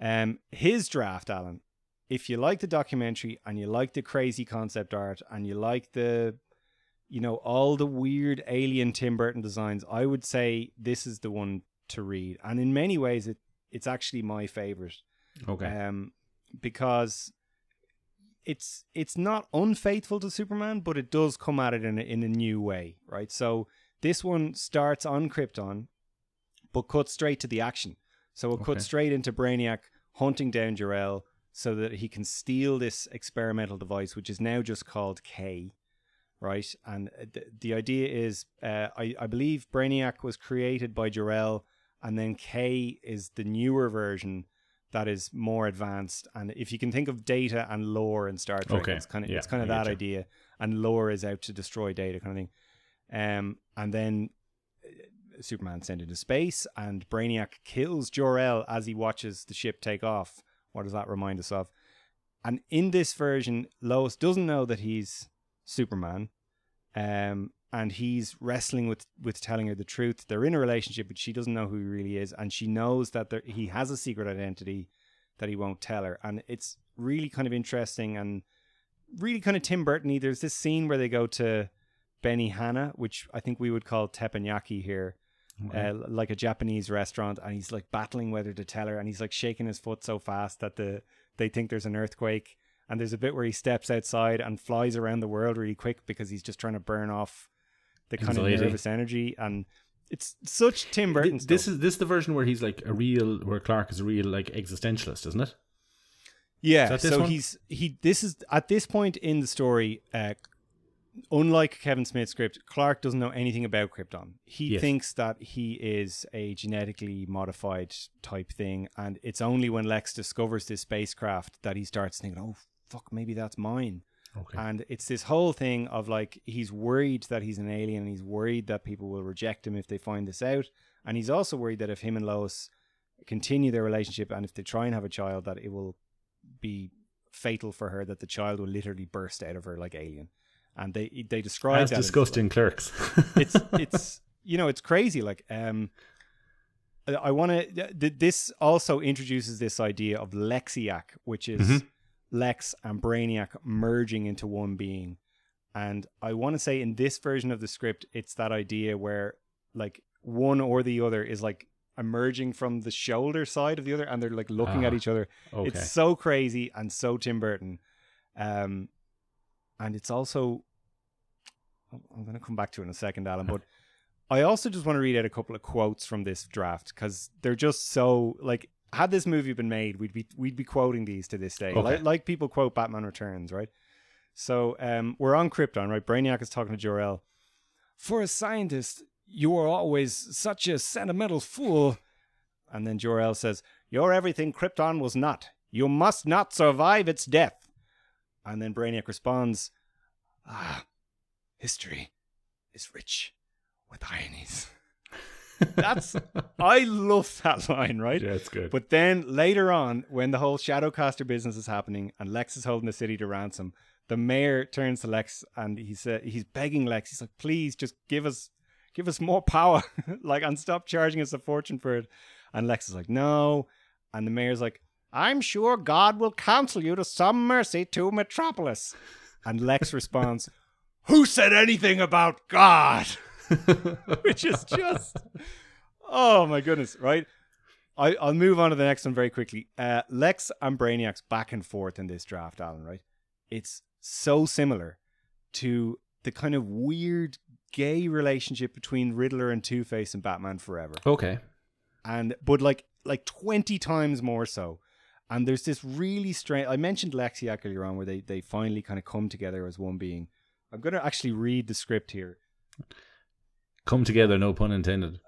Um, his draft, Alan, if you like the documentary and you like the crazy concept art and you like the, you know, all the weird alien Tim Burton designs, I would say this is the one to read. And in many ways, it it's actually my favorite. Okay. Um, because it's it's not unfaithful to Superman, but it does come at it in a, in a new way, right? So this one starts on Krypton, but cut straight to the action. So it Okay. cuts straight into Brainiac hunting down Jor-El so that he can steal this experimental device, which is now just called K, right? And uh, the, the idea is, uh, I, I believe Brainiac was created by Jor-El, and then K is the newer version that is more advanced. And if you can think of Data and Lore in Star Trek, Okay. it's kind of Yeah, it's kind of that idea. And Lore is out to destroy Data, kind of thing. Um, and then Superman sent into space, and Brainiac kills Jor-El as he watches the ship take off. What does that remind us of? And in this version, Lois doesn't know that he's Superman, um, and he's wrestling with with telling her the truth. They're in a relationship, but she doesn't know who he really is, and she knows that there, he has a secret identity that he won't tell her. And it's really kind of interesting and really kind of Tim Burton-y. There's this scene where they go to Benihana, which I think we would call teppanyaki here, uh, like a Japanese restaurant, and he's like battling whether to tell her, and he's like shaking his foot so fast that the they think there's an earthquake. And there's a bit where he steps outside and flies around the world really quick because he's just trying to burn off the kind Anxiety. of nervous energy. And it's such Tim Burton Th- this stuff. is this is the version where he's like a real where Clark is a real like existentialist, isn't it? Yeah, Is so one? he's he. This is at this point in the story. Uh, unlike Kevin Smith's script, Clark doesn't know anything about Krypton. He Yes. thinks that he is a genetically modified type thing, and it's only when Lex discovers this spacecraft that he starts thinking, "Oh fuck, maybe that's mine." Okay. And it's this whole thing of like he's worried that he's an alien, and he's worried that people will reject him if they find this out, and he's also worried that if him and Lois continue their relationship, and if they try and have a child, that it will be fatal for her that the child will literally burst out of her like alien. And they they describe As that as, discussed in Clerks. it's it's you know it's crazy like um i want to th- this also introduces this idea of lexiac which is Mhm. lex and brainiac merging into one being and i want to say in this version of the script it's that idea where like one or the other is like emerging from the shoulder side of the other and they're like looking at Ah, each other okay. it's so crazy and so Tim Burton. Um, and it's also, I'm going to come back to it in a second, Alan, but I also just want to read out a couple of quotes from this draft because they're just so like. Had this movie been made, we'd be we'd be quoting these to this day, Okay. like, like people quote Batman Returns, right? So um, we're on Krypton, right? Brainiac is talking to Jor-El. For a scientist, you are always such a sentimental fool. And then Jor-El says, You're everything Krypton was not. You must not survive its death. And then Brainiac responds, Ah, history is rich with ironies. That's, I love that line, right? yeah, it's good. But then later on, when the whole Shadowcaster business is happening and Lex is holding the city to ransom, the mayor turns to Lex and he said he's begging Lex. He's like, "Please, just give us, give us more power, like, and stop charging us a fortune for it." And Lex is like, "No," and the mayor's like, "I'm sure God will counsel you to some mercy to Metropolis." And Lex responds, "Who said anything about God?" Which is just, oh my goodness, right? I, I'll move on to the next one very quickly. Uh, Lex and Brainiac's back and forth in this draft, Alan, right? It's so similar to the kind of weird gay relationship between Riddler and Two Face and Batman Forever, okay. and but like like twenty times more so. And there's this really strange. I mentioned Lexiac earlier on, where they they finally kind of come together as one being. I'm going to actually read the script here. Come together, no pun intended.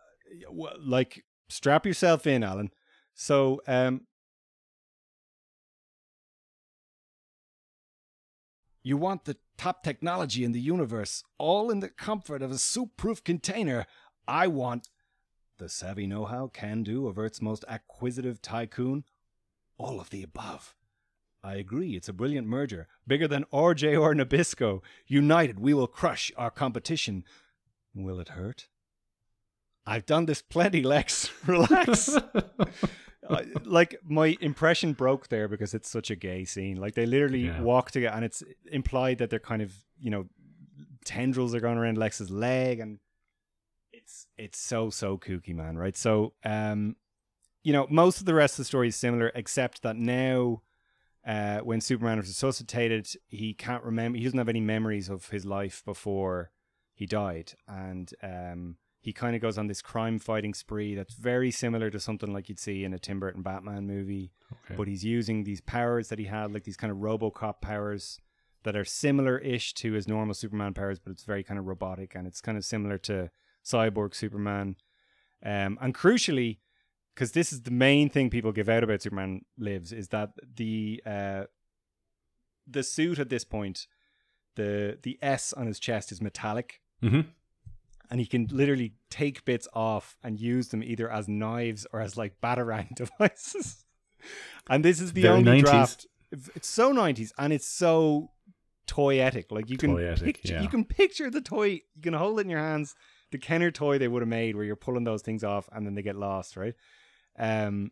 well, like strap yourself in, Alan. So, um, you want the top technology in the universe, all in the comfort of a soup-proof container. I want the savvy know-how, can-do of Earth's most acquisitive tycoon. All of the above. I agree. It's a brilliant merger, bigger than RJR Nabisco. United, we will crush our competition. Will it hurt? I've done this plenty, Lex. Relax. Like my impression broke there because it's such a gay scene. Like they literally Yeah. walk together, and it's implied that they're kind of you know tendrils are going around Lex's leg, and it's it's so so kooky, man. Right? So um, you know, most of the rest of the story is similar, except that now uh, when Superman is resuscitated, he can't remember. He doesn't have any memories of his life before he died, and um, he kind of goes on this crime fighting spree that's very similar to something like you'd see in a Tim Burton Batman movie. Okay. But he's using these powers that he had, like these kind of RoboCop powers that are similar-ish to his normal Superman powers, but it's very kind of robotic and it's kind of similar to Cyborg Superman. Um, and crucially, because this is the main thing people give out about Superman Lives, is that the uh, the suit at this point, the the S on his chest is metallic. Mm-hmm and he can literally take bits off and use them either as knives or as like batarang devices. and this is the Very only 90s. draft. It's so nineties and it's so toyetic. Like you can toyetic, picture, yeah. you can picture the toy. You can hold it in your hands. The Kenner toy they would have made, where you're pulling those things off and then they get lost, right? Um,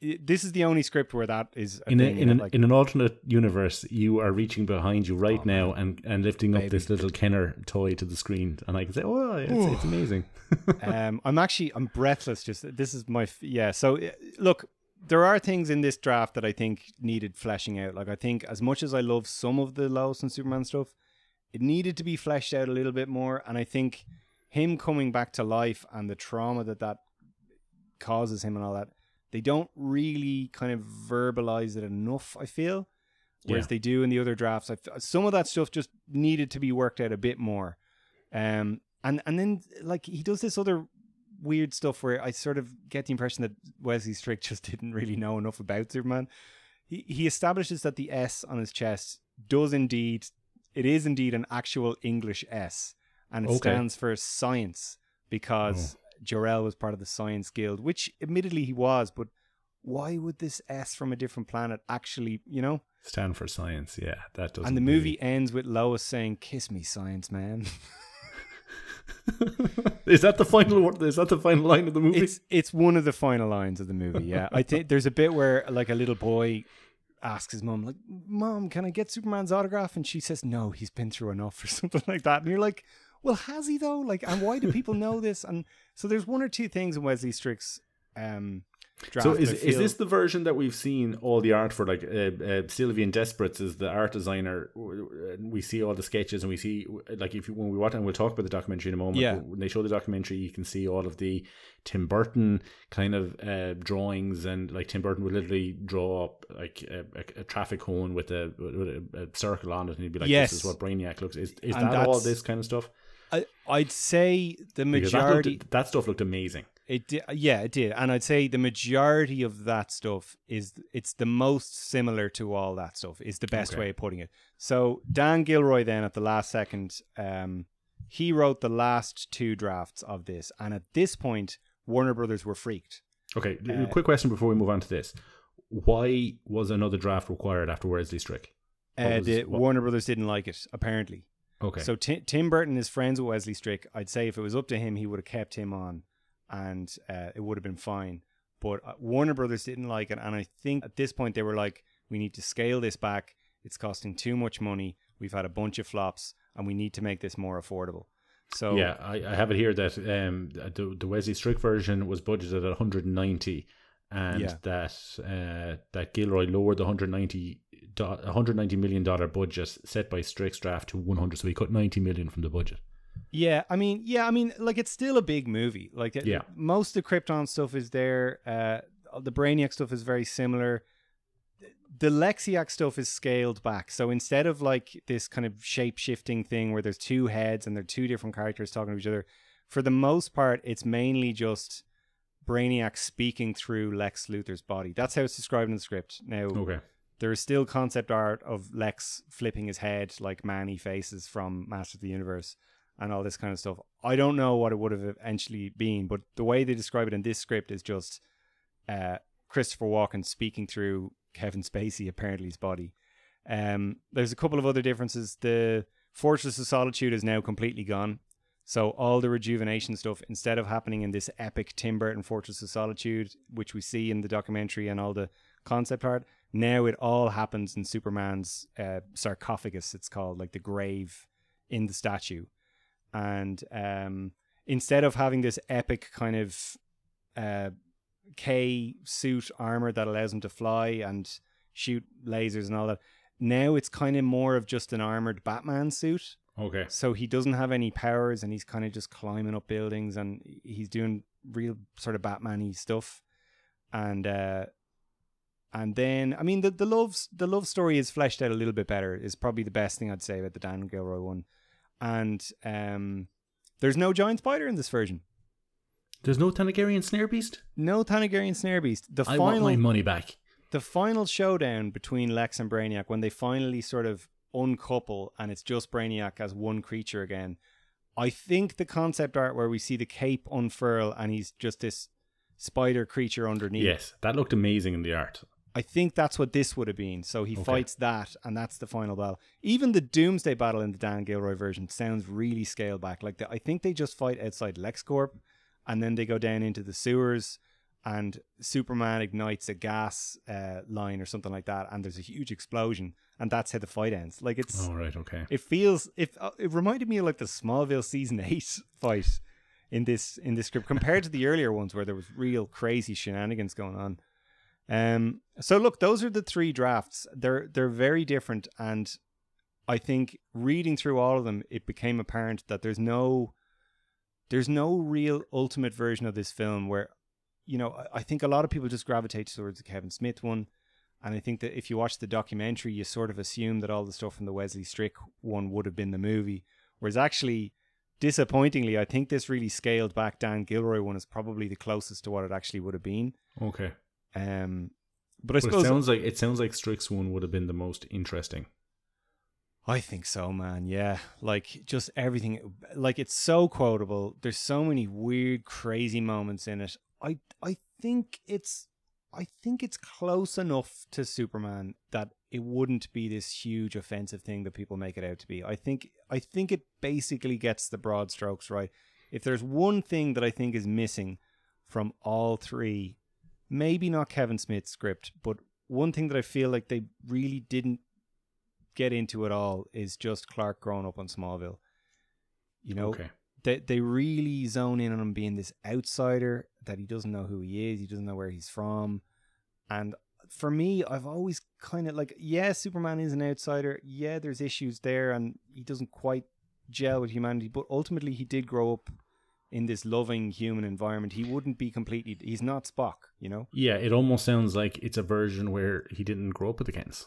this is the only script where that is in a, in, an, like, in an alternate universe. You are reaching behind you right oh, now and, and lifting Baby. up this little Kenner toy to the screen, and I can say, "Oh, it's, it's amazing." um, I'm actually I'm breathless. Just this is my yeah. So uh, look, there are things in this draft that I think needed fleshing out. Like I think as much as I love some of the Lois and Superman stuff, it needed to be fleshed out a little bit more. And I think him coming back to life and the trauma that that causes him and all that they don't really kind of verbalize it enough. I feel, whereas yeah. they do in the other drafts. I, some of that stuff just needed to be worked out a bit more. Um, and and then like he does this other weird stuff where I sort of get the impression that Wesley Strick just didn't really know enough about Superman. He he establishes that the S on his chest does indeed it is indeed an actual English S and it okay. stands for science because oh. Jor-El was part of the Science Guild, which admittedly he was, but why would this S from a different planet actually, you know? Stand for science, yeah. That does And the movie really... ends with Lois saying, Kiss me, science man. is that the final is that the final line of the movie? It's it's one of the final lines of the movie, yeah. I think there's a bit where like a little boy asks his mom, like, Mom, can I get Superman's autograph? And she says, No, he's been through enough or something like that. And you're like, well, has he though? Like, and why do people know this? And so there's one or two things in Wesley Strick's um, so is is this the version that we've seen all the art for? Like uh, uh, Sylvain Despretz is the art designer. We see all the sketches and we see like if you, when we watch and we'll talk about the documentary in a moment. Yeah. When they show the documentary, you can see all of the Tim Burton kind of uh, drawings and like Tim Burton would literally draw up like a, a, a traffic cone with a, with a, circle on it and he'd be like, yes. "This is what Brainiac looks." Is is and that all this kind of stuff? I, I'd say the majority that, looked, that, stuff looked amazing. It did, yeah, it did, and I'd say the majority of that stuff is it's the most similar to all that stuff. Is the best okay. way of putting it. So Dan Gilroy then at the last second, um, he wrote the last two drafts of this, and at this point, Warner Brothers were freaked. Okay, uh, quick question before we move on to this: Why was another draft required after Wesley Strick? Uh, was, the, Warner Brothers didn't like it apparently. Okay. So T- Tim Burton is friends with Wesley Strick. I'd say if it was up to him, he would have kept him on, and uh, it would have been fine. But uh, Warner Brothers didn't like it, and I think at this point they were like, "We need to scale this back. It's costing too much money. We've had a bunch of flops, and we need to make this more affordable." So yeah, I, I have it here that um, the, the Wesley Strick version was budgeted at 190 and yeah. that uh, that Gilroy lowered the 190 190 million dollar budget set by Strick's draft to 100 so he cut 90 million from the budget. Yeah i mean yeah i mean like it's still a big movie. Like it, yeah. most of the krypton stuff is there uh the brainiac stuff is very similar. The lexiac stuff is scaled back. So instead of like this kind of shape shifting thing where there's two heads and they're two different characters talking to each other for the most part it's mainly just brainiac speaking through lex luthor's body. That's how it's described in the script. Now okay there is still concept art of Lex flipping his head like Man-E-Faces from Master of the Universe and all this kind of stuff. I don't know what it would have eventually been, but the way they describe it in this script is just uh, Christopher Walken speaking through Kevin Spacey, apparently his body. Um, there's a couple of other differences. The Fortress of Solitude is now completely gone. So all the rejuvenation stuff, instead of happening in this epic Tim Burton Fortress of Solitude, which we see in the documentary and all the concept art, now it all happens in Superman's uh, sarcophagus. It's called like the grave in the statue, and um, instead of having this epic kind of uh, K suit armor that allows him to fly and shoot lasers and all that. Now it's kind of more of just an armored Batman suit. Okay. So he doesn't have any powers and he's kind of just climbing up buildings and he's doing real sort of Batman-y stuff. And uh and then I mean the the love the love story is fleshed out a little bit better is probably the best thing I'd say about the Dan Gilroy one. And um there's no giant spider in this version. There's no Thanagarian Snare Beast? No Thanagarian Snare Beast. The I final want my money back. the final showdown between Lex and Brainiac when they finally sort of uncouple and it's just Brainiac as one creature again. I think the concept art where we see the cape unfurl and he's just this spider creature underneath. Yes, that looked amazing in the art. I think that's what this would have been. So he Okay. fights that, and that's the final battle. Even the Doomsday battle in the Dan Gilroy version sounds really scaled back. Like the, I think they just fight outside LexCorp, and then they go down into the sewers, and Superman ignites a gas uh, line or something like that, and there's a huge explosion, and that's how the fight ends. Like it's All right, okay. it feels if uh, it reminded me of like the Smallville season eight fight in this in this script compared to the earlier ones where there was real crazy shenanigans going on. Um. So look, those are the three drafts. They're they're very different, and I think reading through all of them, it became apparent that there's no there's no real ultimate version of this film where you know I, I think a lot of people just gravitate towards the Kevin Smith one. And I think that if you watch the documentary, you sort of assume that all the stuff from the Wesley Strick one would have been the movie. Whereas actually, disappointingly, I think this really scaled back Dan Gilroy one is probably the closest to what it actually would have been. Okay. Um, but I But it sounds like it sounds like Strick's one would have been the most interesting. I think so, man. Yeah, like just everything. Like it's so quotable. There's so many weird, crazy moments in it. I I think it's I think it's close enough to Superman that it wouldn't be this huge offensive thing that people make it out to be. I think I think it basically gets the broad strokes right. If there's one thing that I think is missing from all three, maybe not Kevin Smith's script, but one thing that I feel like they really didn't get into at all is just Clark growing up on Smallville. You know, Okay. they they really zone in on him being this outsider that he doesn't know who he is, he doesn't know where he's from, and for me, I've always kind of like, yeah, Superman is an outsider. Yeah, there's issues there, and he doesn't quite gel with humanity. But ultimately, he did grow up in this loving human environment. He wouldn't be completely. He's not Spock, you know. Yeah, it almost sounds like it's a version where he didn't grow up with the Kents.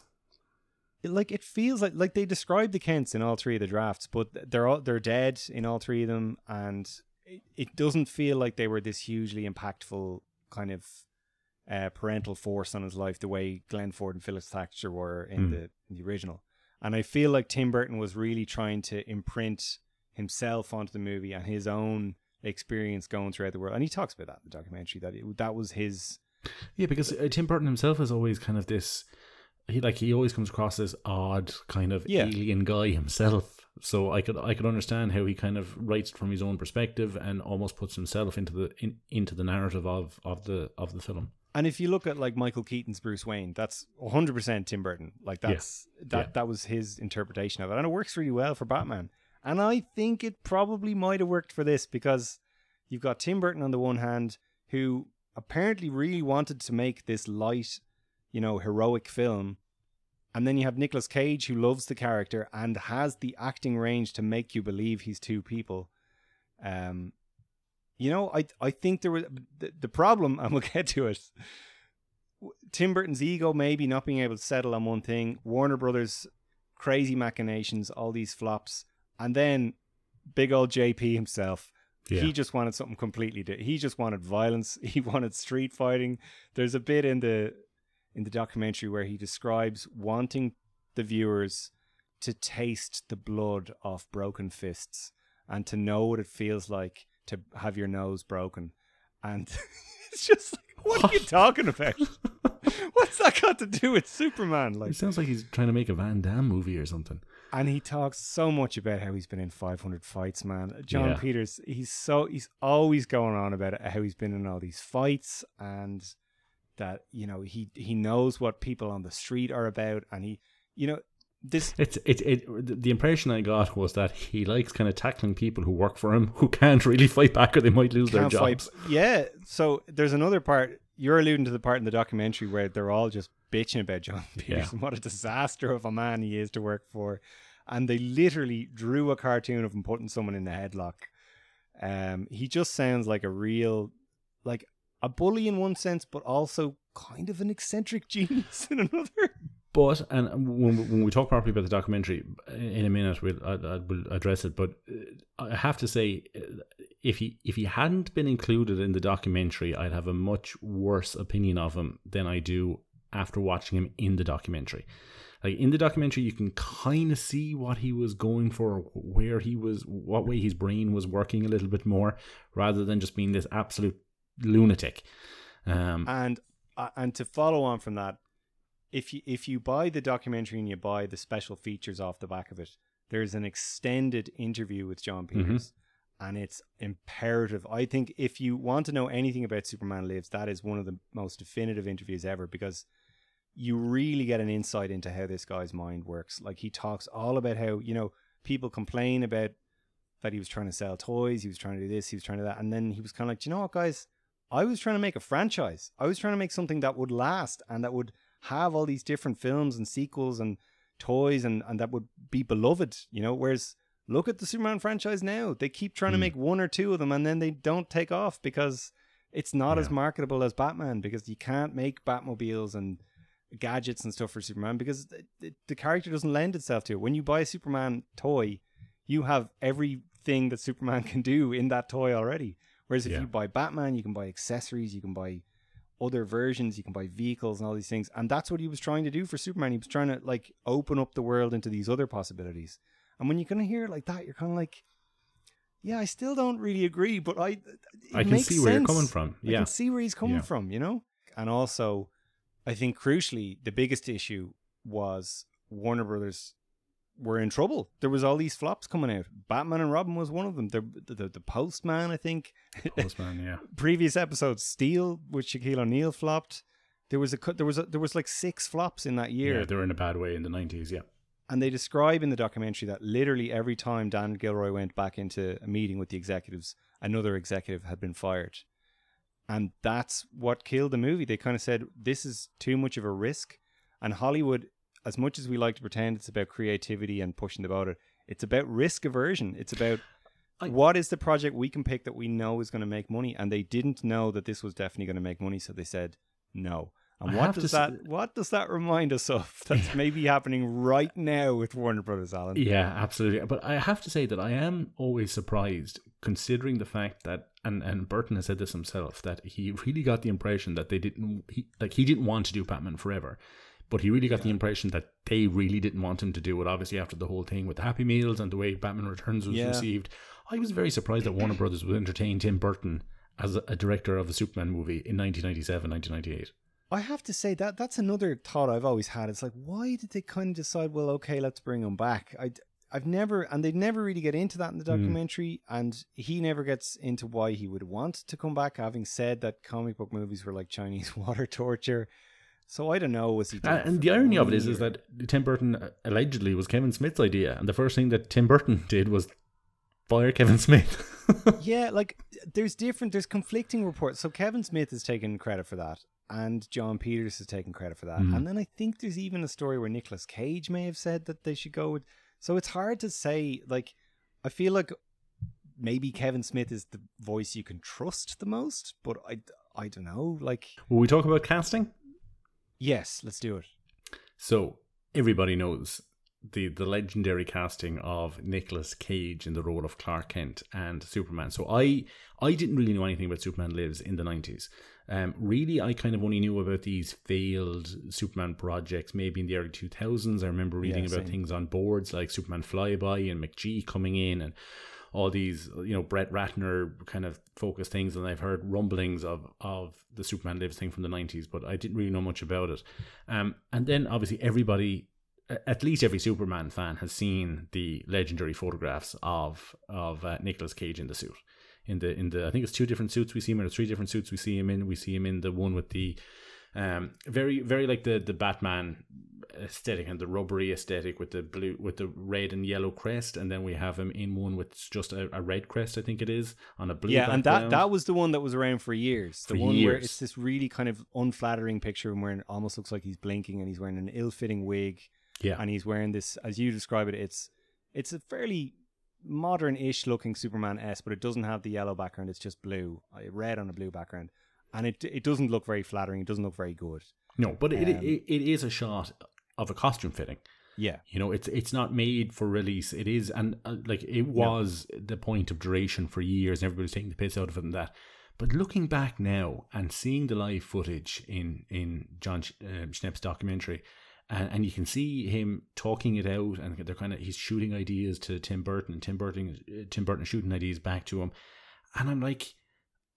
It- like it feels like like they describe the Kents in all three of the drafts, but they're all they're dead in all three of them, and it, it doesn't feel like they were this hugely impactful kind of uh, parental force on his life the way Glenn Ford and Phyllis Thaxter were in Hmm. the in the original. And I feel like Tim Burton was really trying to imprint himself onto the movie and his own experience going throughout the world. And he talks about that in the documentary that it, that was his Yeah, because uh, Tim Burton himself is always kind of this. He like he always comes across as odd kind of Yeah. alien guy himself. So I could I could understand how he kind of writes from his own perspective and almost puts himself into the in, into the narrative of, of the of the film. And if you look at like Michael Keaton's Bruce Wayne, that's 100% Tim Burton. Like that's that Yeah. that was his interpretation of it, and it works really well for Batman. And I think it probably might have worked for this because you've got Tim Burton on the one hand, who apparently really wanted to make this light, you know, heroic film, and then you have Nicolas Cage who loves the character and has the acting range to make you believe he's two people. Um, you know, I I think there was the, the problem, and we'll get to it. Tim Burton's ego maybe not being able to settle on one thing, Warner Brothers crazy machinations, all these flops, and then big old JP himself. Yeah. He just wanted something completely different. He just wanted violence. He wanted street fighting. There's a bit in the in the documentary where he describes wanting the viewers to taste the blood of broken fists and to know what it feels like to have your nose broken. And it's just like, what, are you talking about? What's that got to do with Superman? Like, It sounds like he's trying to make a Van Damme movie or something. And he talks so much about how he's been in 500 fights, man. Jon Yeah. Peters, he's so he's always going on about it, how he's been in all these fights and that you know he he knows what people on the street are about, and he you know this It's it, it the impression I got was that he likes kind of tackling people who work for him who can't really fight back or they might lose their can't fight. jobs. Yeah. So there's another part. You're alluding to the part in the documentary where they're all just bitching about Jon Peterson, yeah. what a disaster of a man he is to work for. And they literally drew a cartoon of him putting someone in the headlock. Um, he just sounds like a real, like a bully in one sense, but also kind of an eccentric genius in another. But and when when we talk properly about the documentary in a minute, we'll I, I will address it. But uh, I have to say, if he if he hadn't been included in the documentary, I'd have a much worse opinion of him than I do after watching him in the documentary. Like in the documentary, you can kind of see what he was going for, where he was, what way his brain was working a little bit more, rather than just being this absolute lunatic. Um, and uh, and to follow on from that, if you if you buy the documentary and you buy the special features off the back of it, there's an extended interview with Jon mm-hmm. Peters. Mm-hmm. And it's imperative. I think if you want to know anything about Superman Lives, that is one of the most definitive interviews ever because you really get an insight into how this guy's mind works. Like he talks all about how, you know, people complain about that he was trying to sell toys, he was trying to do this, he was trying to that. And then he was kind of like, you know what, guys? I was trying to make a franchise. I was trying to make something that would last and that would have all these different films and sequels and toys and, and that would be beloved, you know. Whereas look at the Superman franchise now. They keep trying mm. to hmm. make one or two of them and then they don't take off because it's not yeah. as marketable as Batman because you can't make Batmobiles and gadgets and stuff for Superman because the, the character doesn't lend itself to it. When you buy a Superman toy, you have everything that Superman can do in that toy already. Whereas if yeah. you buy Batman, you can buy accessories, you can buy other versions, you can buy vehicles and all these things. And that's what he was trying to do for Superman. He was trying to like open up the world into these other possibilities. And when you kind of hear it like that, you're kind of like, yeah, I still don't really agree, but I I can see sense. where you're coming from. Yeah, I can see where he's coming yeah. from. You know, and also, I think crucially, the biggest issue was Warner Brothers were in trouble. There was all these flops coming out. Batman and Robin was one of them. The the, the Postman, I think. Postman, yeah. Previous episodes, Steel with Shaquille O'Neal flopped. There was a there was a, there was like six flops in that year. Yeah, they were in a bad way in the nineties. Yeah. And they describe in the documentary that literally every time Dan Gilroy went back into a meeting with the executives, another executive had been fired. And that's what killed the movie. They kind of said, this is too much of a risk. And Hollywood as much as we like to pretend it's about creativity and pushing the boat, it's about risk aversion. It's about I, what is the project we can pick that we know is going to make money, and they didn't know that this was definitely going to make money, so they said no. And I what does that s- what does that remind us of? That's maybe happening right now with Warner Brothers, Alan. Yeah, absolutely. But I have to say that I am always surprised, considering the fact that and and Burton has said this himself that he really got the impression that they didn't he, like he didn't want to do Batman Forever but he really got yeah. the impression that they really didn't want him to do it. Obviously, after the whole thing with the Happy Meals and the way Batman Returns was yeah. received, I was very surprised that Warner Brothers would entertain Tim Burton as a, a director of a Superman movie in 1997, 1998. I have to say that that's another thought I've always had. It's like, why did they kind of decide, well, okay, let's bring him back? I, I've never, and they never really get into that in the hmm. documentary, mm. and he never gets into why he would want to come back, having said that comic book movies were like Chinese water torture. So I don't know. Was he? Uh, and the irony of it is, is that Tim Burton uh, allegedly was Kevin Smith's idea, and the first thing that Tim Burton did was fire Kevin Smith. yeah, like there's different, there's conflicting reports. So Kevin Smith is taking credit for that, and Jon Peters has taken credit for that, mm. and then I think there's even a story where Nicolas Cage may have said that they should go with. So it's hard to say. Like, I feel like maybe Kevin Smith is the voice you can trust the most, but I, I don't know. Like, will we talk about casting? Yes, let's do it. So everybody knows the the legendary casting of Nicolas Cage in the role of Clark Kent and Superman. So I I didn't really know anything about Superman Lives in the nineties. Um, really, I kind of only knew about these failed Superman projects maybe in the early two thousands. I remember reading yeah, about things on boards like Superman Flyby and McG coming in and all these you know Brett Ratner kind of focused things, and I've heard rumblings of of the Superman Lives thing from the nineties, but I didn't really know much about it. Um, and then obviously everybody, at least every Superman fan, has seen the legendary photographs of of uh, Nicolas Cage in the suit. In the in the I think it's two different suits we see him in, or three different suits we see him in. We see him in the one with the Um, very very like the the Batman aesthetic and the rubbery aesthetic with the blue with the red and yellow crest and then we have him in one with just a, a red crest i think it is on a blue yeah background. and that that was the one that was around for years the For one where years. it's this really kind of unflattering picture of him wearing almost looks like he's blinking and he's wearing an ill-fitting wig yeah. And he's wearing this as you describe it it's it's a fairly modern-ish looking superman s but it doesn't have the yellow background. It's just blue uh, red on a blue background. And it it doesn't look very flattering. It doesn't look very good. No but it, Um, it it is a shot of a costume fitting. Yeah. You know it's it's not made for release. It is and uh, like it was the point of duration for years and everybody's taking the piss out of it and that. But looking back now and seeing the live footage in in john Sch- uh, schnepp's documentary and, and you can see him talking it out and they're kind of he's shooting ideas to tim burton and tim burton uh, tim burton shooting ideas back to him and i'm like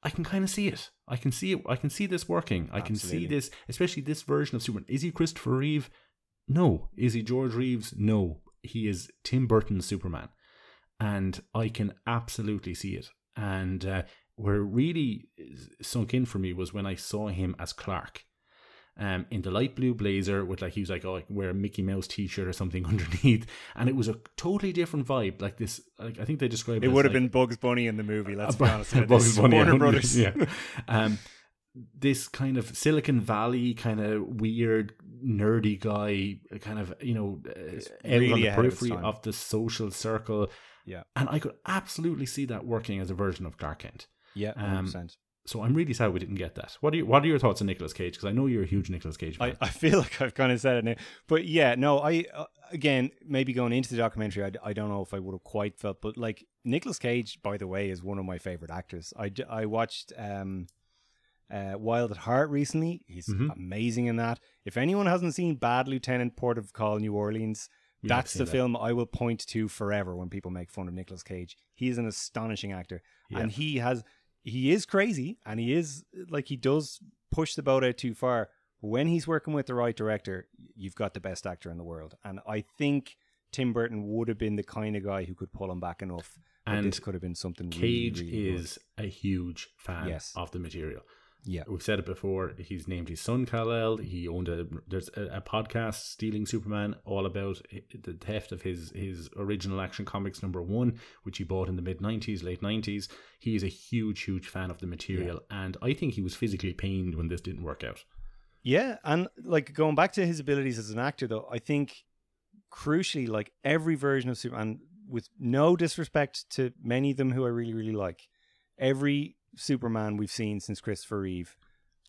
I can kind of see it. I can see it. I can see this working. I can see this, especially this version of Superman. Is he Christopher Reeve? No. Is he George Reeves? No. He is Tim Burton's Superman. And I can absolutely see it. And uh, where it really sunk in for me was when I saw him as Clark. Um, in the light blue blazer with like he was like oh I can wear a Mickey Mouse t-shirt or something underneath and it was a totally different vibe like this like I think they described it as would have like- been bugs bunny in the movie let's be honest with. Bugs Bunny, warner brothers Yeah. Um, this kind of Silicon Valley kind of weird nerdy guy, kind of you know, uh, really on the ahead of periphery of, the social circle. Yeah. and I could absolutely see that working as a version of Clark Kent. yeah Um, 100%. So I'm really sad we didn't get that. What are you, What are your thoughts on Nicolas Cage? Because I know you're a huge Nicolas Cage fan. I, I feel like I've kind of said it now, but yeah, no, I uh, again maybe going into the documentary, I, I don't know if I would have quite felt, but like Nicolas Cage, by the way, is one of my favorite actors. I I watched um, uh, Wild at Heart recently. He's Mhm. amazing in that. If anyone hasn't seen Bad Lieutenant, Port of Call, New Orleans, I've that's the that. film I will point to forever when people make fun of Nicolas Cage. He is an astonishing actor, Yeah. and he has he is crazy, and he is like he does push the boat out too far. When he's working with the right director, you've got the best actor in the world, and I think Tim Burton would have been the kind of guy who could pull him back enough. And this could have been something. Cage really, really good. is a huge fan Yes. of the material. Yeah, We've said it before. He's named his son Kal-El. He owned a there's a, a podcast, Stealing Superman, all about the theft of his his original Action Comics number one, which he bought in the mid '90s, late '90s. He is a huge, huge fan of the material, and I think he was physically pained when this didn't work out. Yeah, and like going back to his abilities as an actor, though, I think crucially, like every version of Superman, with no disrespect to many of them who I really, really like, every Superman we've seen since Christopher Reeve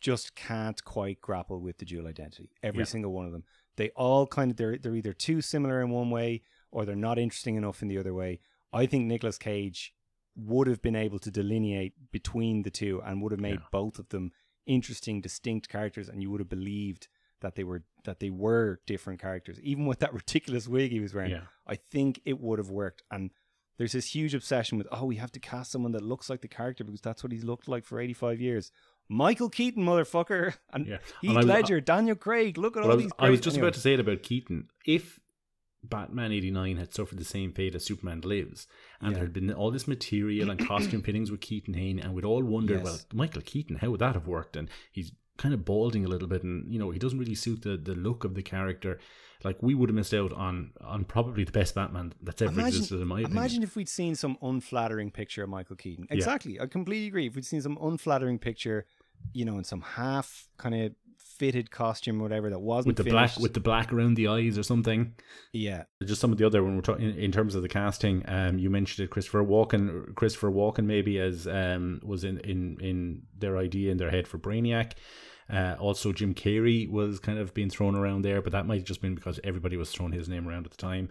just can't quite grapple with the dual identity. Every Yeah. single one of them, they all kind of they're they're either too similar in one way or they're not interesting enough in the other way. I think Nicolas Cage would have been able to delineate between the two and would have made Yeah. both of them interesting, distinct characters, and you would have believed that they were that they were different characters, even with that ridiculous wig he was wearing. Yeah. I think it would have worked. And there's this huge obsession with oh, we have to cast someone that looks like the character because that's what he's looked like for 85 years. Michael Keaton, motherfucker, and Yeah. Heath And I was- uh, Ledger, Daniel Craig. Look at Well, all I was, these. I was just anyway. about to say it about Keaton. If Batman 89 had suffered the same fate as Superman Lives, and Yeah. there had been all this material and costume fittings with Keaton Hain, and we'd all wondered, Yes. well, Michael Keaton, how would that have worked? And he's kind of balding a little bit, and you know, he doesn't really suit the, the look of the character. Like, we would have missed out on on probably the best Batman that's ever existed, in my opinion. imagine if we'd seen some unflattering picture of Michael Keaton. Exactly. I completely agree. If we'd seen some unflattering picture, you know, in some half kind of fitted costume or whatever that wasn't with the finished. black with the black around the eyes or something. yeah. just some of the other when we're talking in, in terms of the casting um you mentioned it christopher walken christopher walken maybe as um was in in in their idea in their head for brainiac uh, also Jim Carrey was kind of being thrown around there, but that might have just been because everybody was throwing his name around at the time.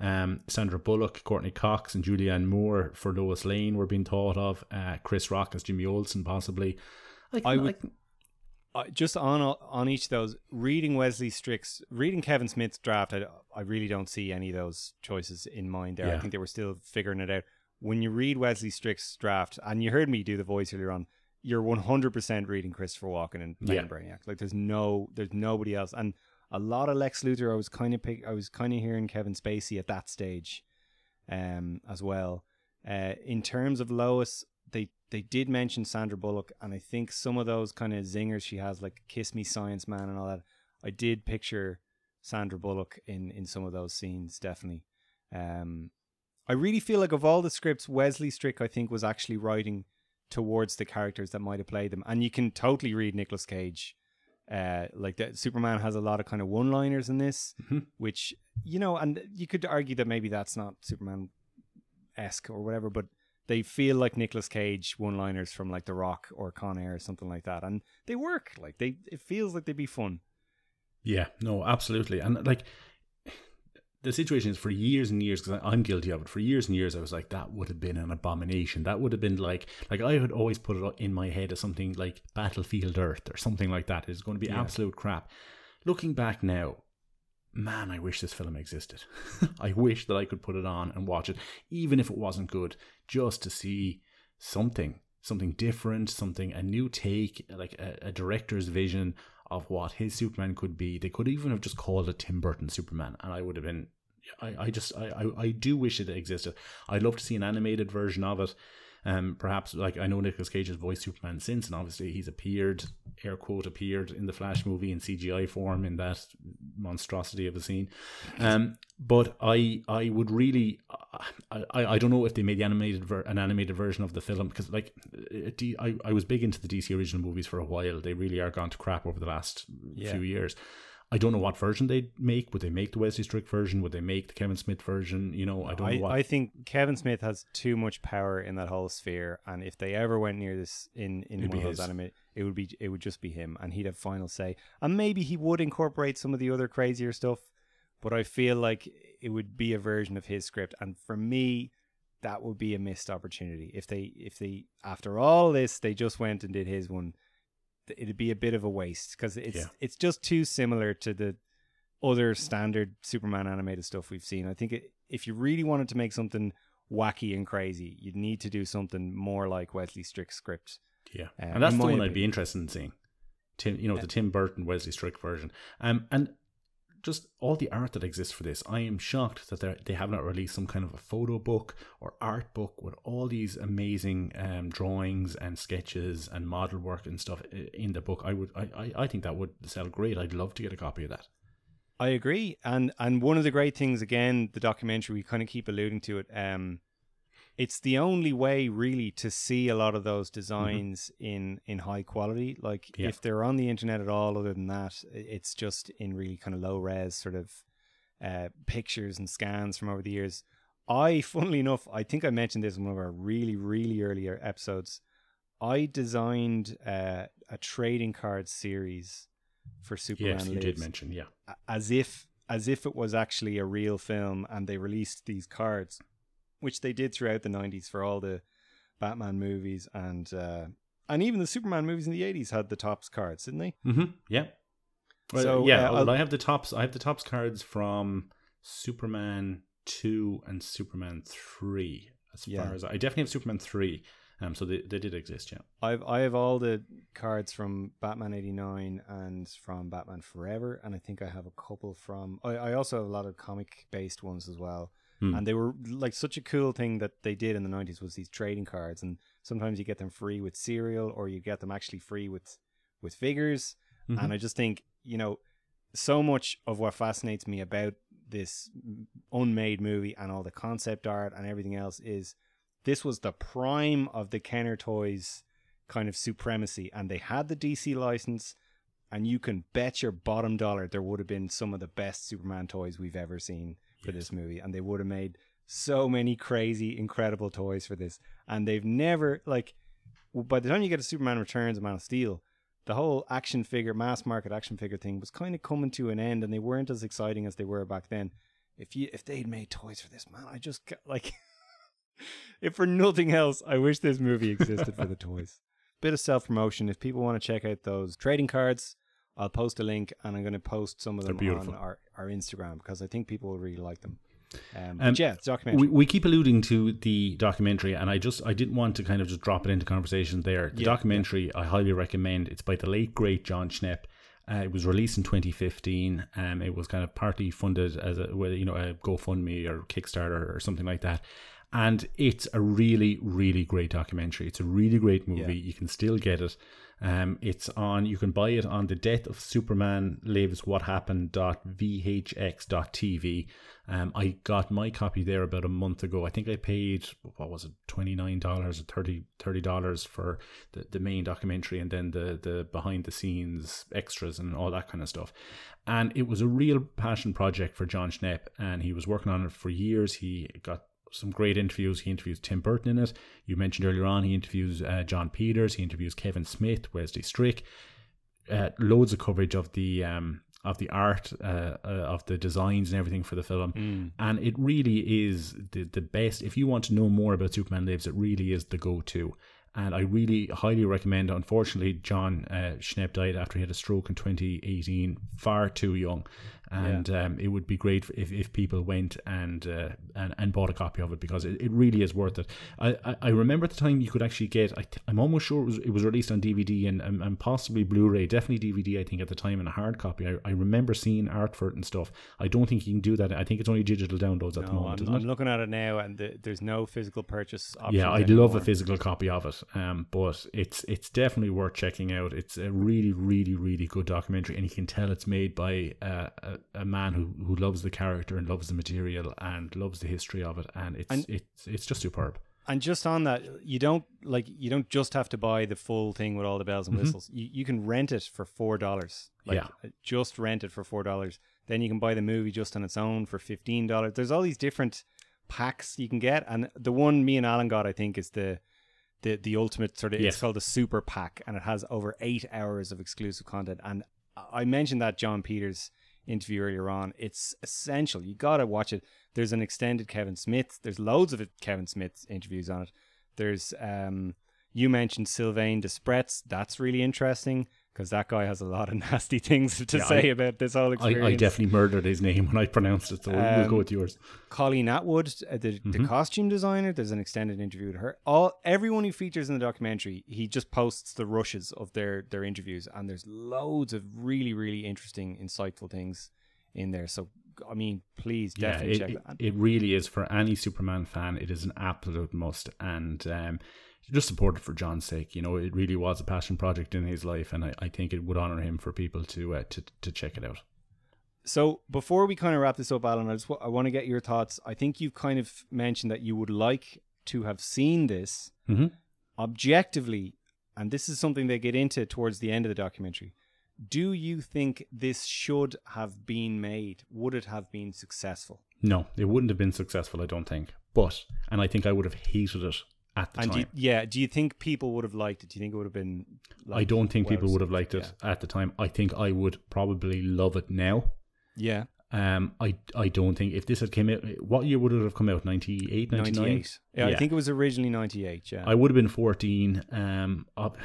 Um, Sandra Bullock, Courtney Cox, and Julianne Moore for Lois Lane were being thought of. Uh, Chris Rock as Jimmy Olsen, possibly. Like, I would- like- Uh, just on on each of those, reading Wesley Strick's, reading Kevin Smith's draft, I, I really don't see any of those choices in mind there. I think they were still figuring it out. When you read Wesley Strick's draft, and you heard me do the voice earlier on, you're 100% reading Christopher Walken and playing Yeah. Brainiac. Like there's no, there's nobody else. And a lot of Lex Luthor, I was kind of pick, I was kind of hearing Kevin Spacey at that stage, um, as well. Uh, in terms of Lois, they they did mention Sandra Bullock, and I think some of those kind of zingers she has, like "Kiss Me, Science Man" and all that. I did picture Sandra Bullock in in some of those scenes, definitely. Um, I really feel like of all the scripts, Wesley Strick, I think, was actually writing towards the characters that might have played them, and you can totally read Nicolas Cage. Uh, like that, Superman has a lot of kind of one-liners in this, mm-hmm. which you know, and you could argue that maybe that's not Superman esque or whatever, but they feel like Nicolas Cage one-liners from like The Rock or Con Air or something like that, and they work. Like they, it feels like they'd be fun. Yeah, no, absolutely, and like the situation is for years and years because I'm guilty of it. For years and years, I was like, that would have been an abomination. That would have been like, like I had always put it in my head as something like Battlefield Earth or something like that. It's going to be yeah. absolute crap. Looking back now, man, I wish this film existed. I wish that I could put it on and watch it, even if it wasn't good, just to see something, something different, something a new take, like a, a director's vision of what his Superman could be. They could even have just called it Tim Burton Superman, and I would have been. I, I just I, I, I do wish it existed. I'd love to see an animated version of it. Um, perhaps like I know Nicolas Cage has voiced Superman since, and obviously he's appeared, air quote, appeared in the Flash movie in CGI form in that monstrosity of a scene. Um, but I I would really I, I, don't know if they made the animated ver- an animated version of the film because like I, I was big into the DC original movies for a while. They really are gone to crap over the last yeah. few years. I don't know what version they'd make. Would they make the Wesley Strick version? Would they make the Kevin Smith version? You know, I don't I, know what. I think Kevin Smith has too much power in that whole sphere, and if they ever went near this in in It'd one of those anime, it would be it would just be him, and he'd have final say. And maybe he would incorporate some of the other crazier stuff, but I feel like it would be a version of his script, and for me, that would be a missed opportunity if they if they after all this they just went and did his one it'd be a bit of a waste because it's yeah. it's just too similar to the other standard Superman animated stuff we've seen. I think it, if you really wanted to make something wacky and crazy, you'd need to do something more like Wesley Strick's script. Yeah, uh, and that's the one opinion. I'd be interested in seeing. Tim, you know, the Tim Burton Wesley Strick version. Um, and just all the art that exists for this. I am shocked that they have not released some kind of a photo book or art book with all these amazing um, drawings and sketches and model work and stuff in the book. I would, I, I think that would sell great. I'd love to get a copy of that. I agree, and and one of the great things again, the documentary we kind of keep alluding to it. Um, it's the only way really to see a lot of those mm-hmm. designs mm-hmm. in in high quality like yeah. if they're on the internet at all other than that it's just in really kind of low res sort of uh, pictures and scans from over the years i funnily enough i think i mentioned this in one of our really really earlier episodes i designed uh, a trading card series for superman yes you Lives, did mention yeah as if as if it was actually a real film and they released these cards which they did throughout the 90s for all the Batman movies and uh, and even the Superman movies in the 80s had the Topps cards, didn't they? Mm-hmm. Yeah. Well, so yeah, uh, I have the Topps. I have the Topps cards from Superman two and Superman three. As yeah. far as I definitely have Superman three. Um, so they, they did exist, yeah. I've I have all the cards from Batman eighty nine and from Batman Forever, and I think I have a couple from. I, I also have a lot of comic based ones as well. Hmm. And they were like such a cool thing that they did in the 90s was these trading cards. And sometimes you get them free with cereal or you get them actually free with, with figures. Mm-hmm. And I just think, you know, so much of what fascinates me about this unmade movie and all the concept art and everything else is this was the prime of the Kenner Toys kind of supremacy. And they had the DC license. And you can bet your bottom dollar there would have been some of the best Superman toys we've ever seen for yes. this movie, and they would have made so many crazy, incredible toys for this, and they've never like. By the time you get to Superman Returns and Man of Steel, the whole action figure, mass market action figure thing was kind of coming to an end, and they weren't as exciting as they were back then. If you if they'd made toys for this, man, I just like. if for nothing else, I wish this movie existed for the toys. Bit of self promotion. If people want to check out those trading cards, I'll post a link and I'm going to post some of them on our, our Instagram because I think people will really like them. Um, um, yeah, documentary. We, we, keep alluding to the documentary, and I just I didn't want to kind of just drop it into conversation there. The yeah, documentary yeah. I highly recommend. It's by the late great Jon Schnepp, Uh, it was released in 2015. Um, it was kind of partly funded as a, you know, a GoFundMe or Kickstarter or something like that. And it's a really, really great documentary. It's a really great movie. Yeah. You can still get it. Um, it's on. You can buy it on the Death of Superman Lives What Happened .vhx.tv. Um, I got my copy there about a month ago. I think I paid what was it twenty nine dollars or 30 dollars for the, the main documentary and then the the behind the scenes extras and all that kind of stuff. And it was a real passion project for Jon Schnepp, and he was working on it for years. He got some great interviews. He interviews Tim Burton in it. You mentioned earlier on, he interviews uh, Jon Peters. He interviews Kevin Smith, Wesley Strick. Uh, loads of coverage of the um, of the art, uh, uh, of the designs and everything for the film. Mm. And it really is the, the best. If you want to know more about Superman Lives, it really is the go to. And I really highly recommend. Unfortunately, Jon uh, Schnepp died after he had a stroke in 2018, far too young and yeah. um, it would be great if, if people went and, uh, and and bought a copy of it because it, it really is worth it. I, I, I remember at the time you could actually get. I, am almost sure it was it was released on DVD and, and, and possibly Blu-ray, definitely DVD. I think at the time in a hard copy. I, I remember seeing art for it and stuff. I don't think you can do that. I think it's only digital downloads at no, the moment. I'm, I'm looking at it now, and the, there's no physical purchase. Yeah, I'd anymore. love a physical copy of it. Um, but it's it's definitely worth checking out. It's a really really really good documentary, and you can tell it's made by uh, a, a man who who loves the character and loves the material and loves the history of it, and it's and, it's it's just superb. And just on that, you don't like you don't just have to buy the full thing with all the bells and mm-hmm. whistles. Mm-hmm. You you can rent it for four dollars. Like, yeah, uh, just rent it for four dollars. Then you can buy the movie just on its own for fifteen dollars. There's all these different packs you can get, and the one me and Alan got, I think, is the the the ultimate sort of. Yes. It's called the Super Pack, and it has over eight hours of exclusive content. And I mentioned that Jon Peters interview earlier on. It's essential. You got to watch it. There's an extended Kevin Smith. There's loads of Kevin Smith interviews on it. There's um, you mentioned Sylvain Despretz. That's really interesting because that guy has a lot of nasty things to yeah, say I, about this whole experience. I, I, definitely murdered his name when I pronounced it, so um, we'll go with yours. Colleen Atwood, uh, the, mm-hmm. the costume designer, there's an extended interview with her. All everyone who features in the documentary, he just posts the rushes of their their interviews, and there's loads of really really interesting, insightful things in there. So I mean, please definitely yeah, it, check that. It really is for any Superman fan. It is an absolute must, and um, just support it for Jon's sake. You know, it really was a passion project in his life, and I, I think it would honor him for people to uh, to to check it out. So before we kind of wrap this up, Alan, I just w- I want to get your thoughts. I think you've kind of mentioned that you would like to have seen this mm-hmm. objectively, and this is something they get into towards the end of the documentary. Do you think this should have been made? Would it have been successful? No, it wouldn't have been successful. I don't think. But and I think I would have hated it at the and time. You, yeah, do you think people would have liked it? Do you think it would have been? Like I don't think people would have liked it yeah. at the time. I think I would probably love it now. Yeah. Um, I I don't think if this had came out, what year would it have come out? 98, 99? 98. Yeah, yeah, I think it was originally ninety eight. Yeah, I would have been fourteen. Um, up,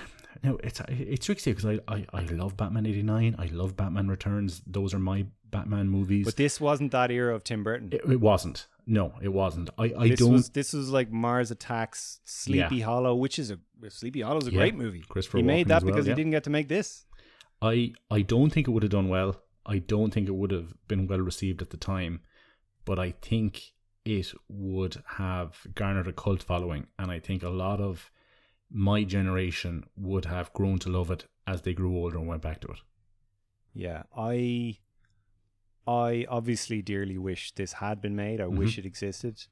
no, it's it's tricky because I, I I love Batman eighty nine. I love Batman Returns. Those are my Batman movies. But this wasn't that era of Tim Burton. It, it wasn't. No, it wasn't. I, I this don't. Was, this was like Mars Attacks, Sleepy yeah. Hollow, which is a Sleepy Hollow is a yeah. great movie. Christopher he made that because yeah. he didn't get to make this. I I don't think it would have done well. I don't think it would have been well received at the time, but I think it would have garnered a cult following, and I think a lot of my generation would have grown to love it as they grew older and went back to it. Yeah, I I obviously dearly wish this had been made. I mm-hmm. wish it existed.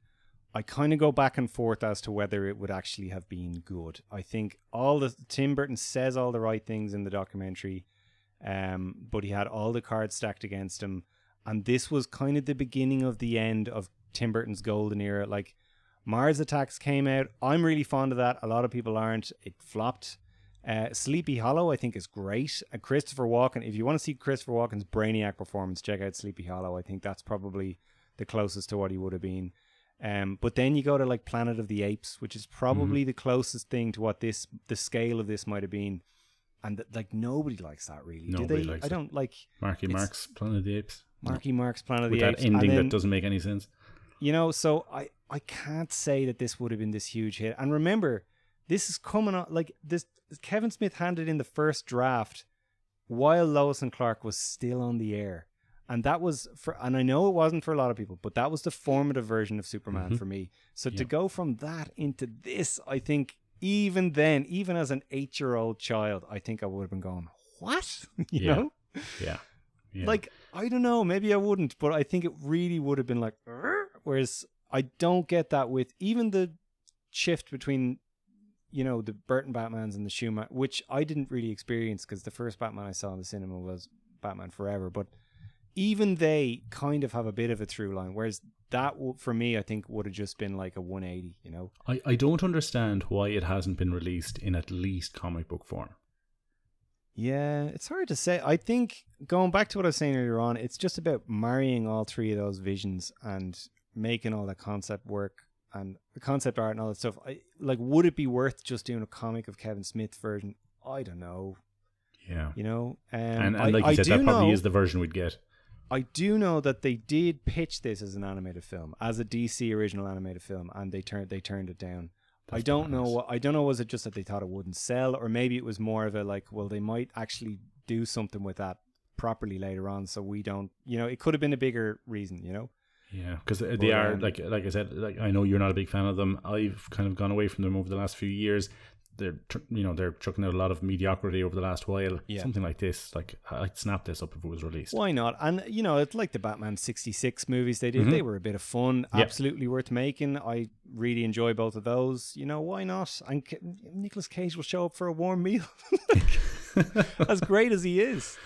I kind of go back and forth as to whether it would actually have been good. I think all the Tim Burton says all the right things in the documentary, um, but he had all the cards stacked against him, and this was kind of the beginning of the end of Tim Burton's golden era. Like Mars Attacks came out. I'm really fond of that. A lot of people aren't. It flopped. Uh, Sleepy Hollow, I think, is great. And Christopher Walken, if you want to see Christopher Walken's Brainiac performance, check out Sleepy Hollow. I think that's probably the closest to what he would have been. Um, but then you go to like Planet of the Apes, which is probably mm-hmm. the closest thing to what this the scale of this might have been. And th- like nobody likes that really. Nobody Do they? I don't like Marky Mark's Planet of the Apes. Marky Mark's Planet of With the Apes. that ending then, that doesn't make any sense. You know, so I I can't say that this would have been this huge hit. And remember, this is coming on like this. Kevin Smith handed in the first draft while Lois and Clark was still on the air. And that was for, and I know it wasn't for a lot of people, but that was the formative version of Superman Mhm. for me. So to go from that into this, I think even then, even as an eight year old child, I think I would have been going, what? you Yeah. know? Yeah. yeah. Like, I don't know, maybe I wouldn't, but I think it really would have been like, whereas I don't get that with even the shift between, you know, the Burton Batmans and the Schumacher, which I didn't really experience because the first Batman I saw in the cinema was Batman Forever, but even they kind of have a bit of a through line, whereas that for me, I think would have just been like a 180, you know? I, I don't understand why it hasn't been released in at least comic book form. Yeah, it's hard to say. I think going back to what I was saying earlier on, it's just about marrying all three of those visions and making all that concept work and the concept art and all that stuff. I like would it be worth just doing a comic of Kevin Smith version? I don't know. Yeah. You know, um, and I, and like you I said, that probably know, is the version we'd get. I do know that they did pitch this as an animated film, as a DC original animated film, and they turned they turned it down. I don't know. What, I don't know. Was it just that they thought it wouldn't sell, or maybe it was more of a like, well, they might actually do something with that properly later on, so we don't. You know, it could have been a bigger reason. You know. Yeah, because they But, are um, like like I said. Like I know you're not a big fan of them. I've kind of gone away from them over the last few years. They're you know they're chucking out a lot of mediocrity over the last while. Yeah. Something like this, like I'd snap this up if it was released. Why not? And you know, it's like the Batman '66 movies they did. Mhm. They were a bit of fun, Yep. absolutely worth making. I really enjoy both of those. You know, why not? And Nicolas Cage will show up for a warm meal, as great as he is.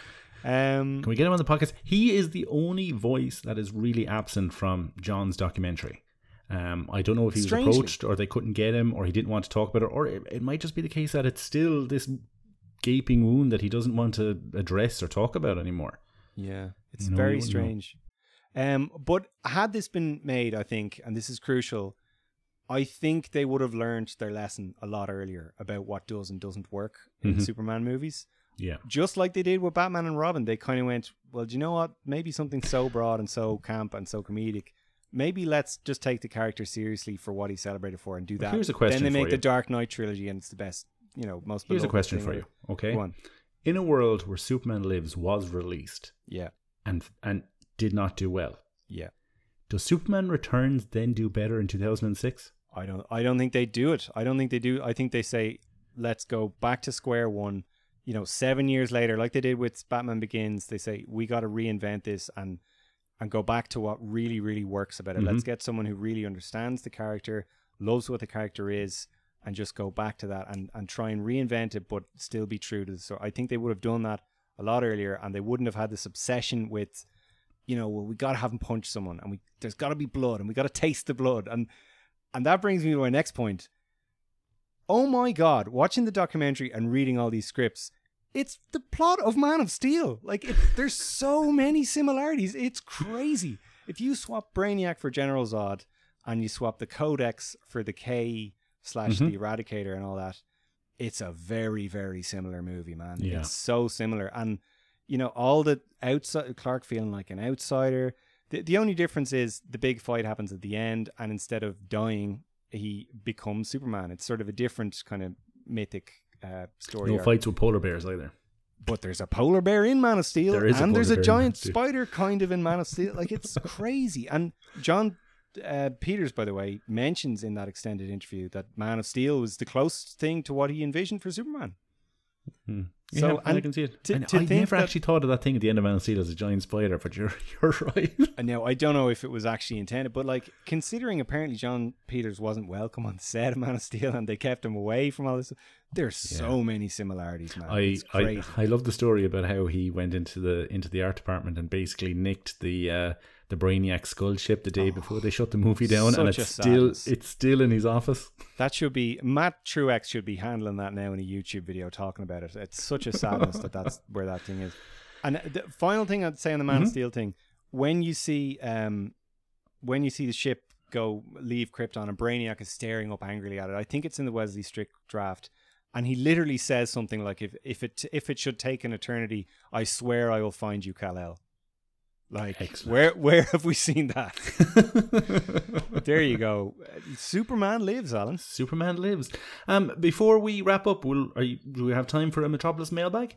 Um, Can we get him on the podcast? He is the only voice that is really absent from Jon's documentary. Um, I don't know if he was Strangely. approached or they couldn't get him or he didn't want to talk about it, or it, it might just be the case that it's still this gaping wound that he doesn't want to address or talk about anymore. Yeah, it's You know, very strange. Um, but had this been made, I think, and this is crucial, I think they would have learned their lesson a lot earlier about what does and doesn't work in Mhm. Superman movies. Yeah. Just like they did with Batman and Robin, they kind of went, well, do you know what? Maybe something so broad and so camp and so comedic. Maybe let's just take the character seriously for what he's celebrated for and do Well, that. here's a question Then they for make you. the Dark Knight trilogy, and it's the best, you know, most. Here's a question for you. Okay. Go on. In a world where Superman Lives was released Yeah, and and did not do well, yeah. does Superman Returns then do better in 2006? I don't I don't think they do it. I don't think they do. I think they say let's go back to square one. You know, 7 years later like they did with Batman Begins, they say we got to reinvent this and and go back to what really really works about it. Let's mm-hmm. get someone who really understands the character, loves what the character is and just go back to that and and try and reinvent it but still be true to the story. I think they would have done that a lot earlier and they wouldn't have had this obsession with you know, well, we got to have him punch someone and we there's got to be blood and we got to taste the blood and and that brings me to my next point. Oh my god, watching the documentary and reading all these scripts, it's the plot of Man of Steel. Like it, there's so many similarities. It's crazy. If you swap Brainiac for General Zod and you swap the Codex for the K slash Mhm. the Eradicator and all that, it's a very very similar movie, man. Yeah. It's so similar, and you know all the outside Clark feeling like an outsider. The, the only difference is the big fight happens at the end, and instead of dying, he becomes Superman. It's sort of a different kind of mythic uh, story. No arc. fights with polar bears either. But there's a polar bear in Man of Steel, There is a and there's a bear in Man giant spider kind of in Man of Steel. Like it's crazy. And Jon uh, Peters, by the way, mentions in that extended interview that Man of Steel was the closest thing to what he envisioned for Superman. Hmm. So, yeah, I and can see it. to- And to I think never that- actually thought of that thing at the end of Man of Steel as a giant spider, but you're you're right. And now I don't know if it was actually intended, but like considering apparently Jon Peters wasn't welcome on the set of Man of Steel and they kept him away from all this, there's so many similarities, man. I, it's I. I love the story about how he went into the into the art department and basically nicked the uh, the Brainiac skull ship the day before they shut the movie down, and Oh, it's still it's still in his office. That should be Matt Truex should be handling that now in a YouTube video talking about it. It's such a sadness that that's where that thing is. And the final thing I'd say on the Man of Mm-hmm. Steel thing, when you see um, when you see the ship go leave Krypton and Brainiac is staring up angrily at it, I think it's in the Wesley Strick draft, and he literally says something like, "If if it if it should take an eternity, I swear I will find you, Kal El." Like Excellent. where where have we seen that? there you go. Superman lives, Alan. Superman lives. Um, before we wrap up, will are you, do we have time for a Metropolis mailbag?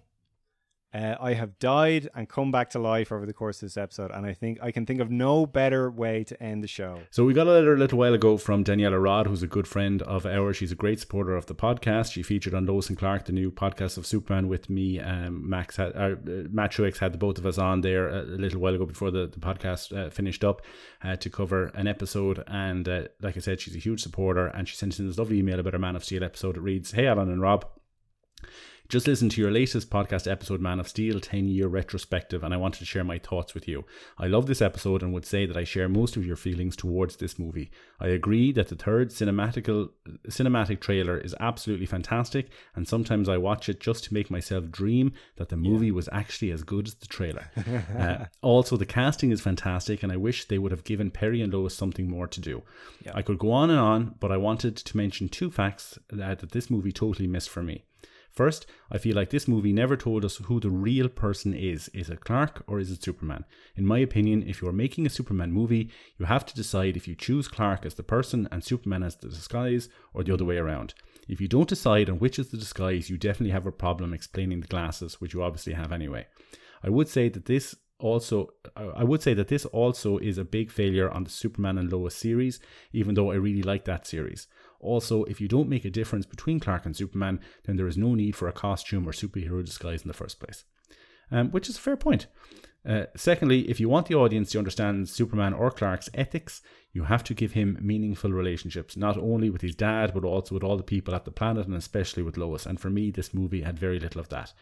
Uh, I have died and come back to life over the course of this episode, and I think I can think of no better way to end the show. So we got a letter a little while ago from Daniela Rod, who's a good friend of ours. She's a great supporter of the podcast. She featured on Lois and Clark, the new podcast of Superman with me. Um, Max had, uh, Matt Truex had the both of us on there a, little while ago before the, the podcast uh, finished up uh, to cover an episode. And uh, like I said, she's a huge supporter, and she sent in this lovely email about our Man of Steel episode. It reads, "Hey Alan and Rob." Just listen to your latest podcast episode, Man of Steel 10 year retrospective, and I wanted to share my thoughts with you. I love this episode and would say that I share most of your feelings towards this movie. I agree that the third cinematical, cinematic trailer is absolutely fantastic, and sometimes I watch it just to make myself dream that the movie yeah. was actually as good as the trailer. uh, also, the casting is fantastic, and I wish they would have given Perry and Lois something more to do. Yeah. I could go on and on, but I wanted to mention two facts that, that this movie totally missed for me. First, I feel like this movie never told us who the real person is. Is it Clark or is it Superman? In my opinion, if you are making a Superman movie, you have to decide if you choose Clark as the person and Superman as the disguise or the other way around. If you don't decide on which is the disguise, you definitely have a problem explaining the glasses, which you obviously have anyway. I would say that this also I would say that this also is a big failure on the Superman and Lois series, even though I really like that series. Also, if you don't make a difference between Clark and Superman, then there is no need for a costume or superhero disguise in the first place. Um, which is a fair point. Uh, secondly, if you want the audience to understand Superman or Clark's ethics, you have to give him meaningful relationships, not only with his dad, but also with all the people at the planet and especially with Lois. And for me, this movie had very little of that.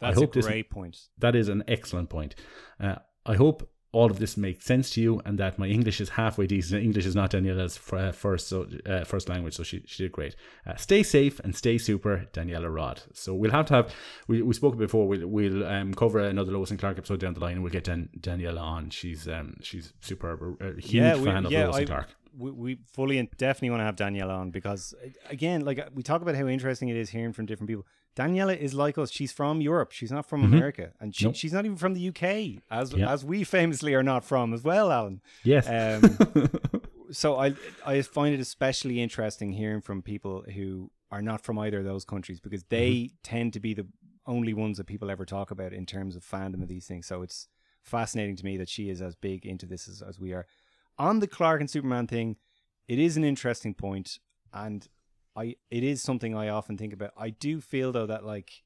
That's I hope a great this, point. That is an excellent point. Uh, I hope all of this makes sense to you and that my English is halfway decent. English is not Daniela's uh, first so, uh, first language, so she, she did great. Uh, stay safe and stay super, Daniela Rod. So we'll have to have, we, we spoke before, we'll, we'll um, cover another Lois and Clark episode down the line and we'll get Dan, Daniela on. She's um, she's superb, a huge yeah, we, fan of yeah, Lois I, and Clark. We, we fully and definitely want to have Daniela on because, again, like we talk about how interesting it is hearing from different people Daniela is like us. She's from Europe. She's not from mm-hmm. America, and she, nope. she's not even from the UK, as as we famously are not from as well, Alan. Yes. Um, so I I find it especially interesting hearing from people who are not from either of those countries because they mm-hmm. tend to be the only ones that people ever talk about in terms of fandom of these things. So it's fascinating to me that she is as big into this as, as we are. On the Clark and Superman thing, it is an interesting point, and I it is something I often think about. I do feel though that like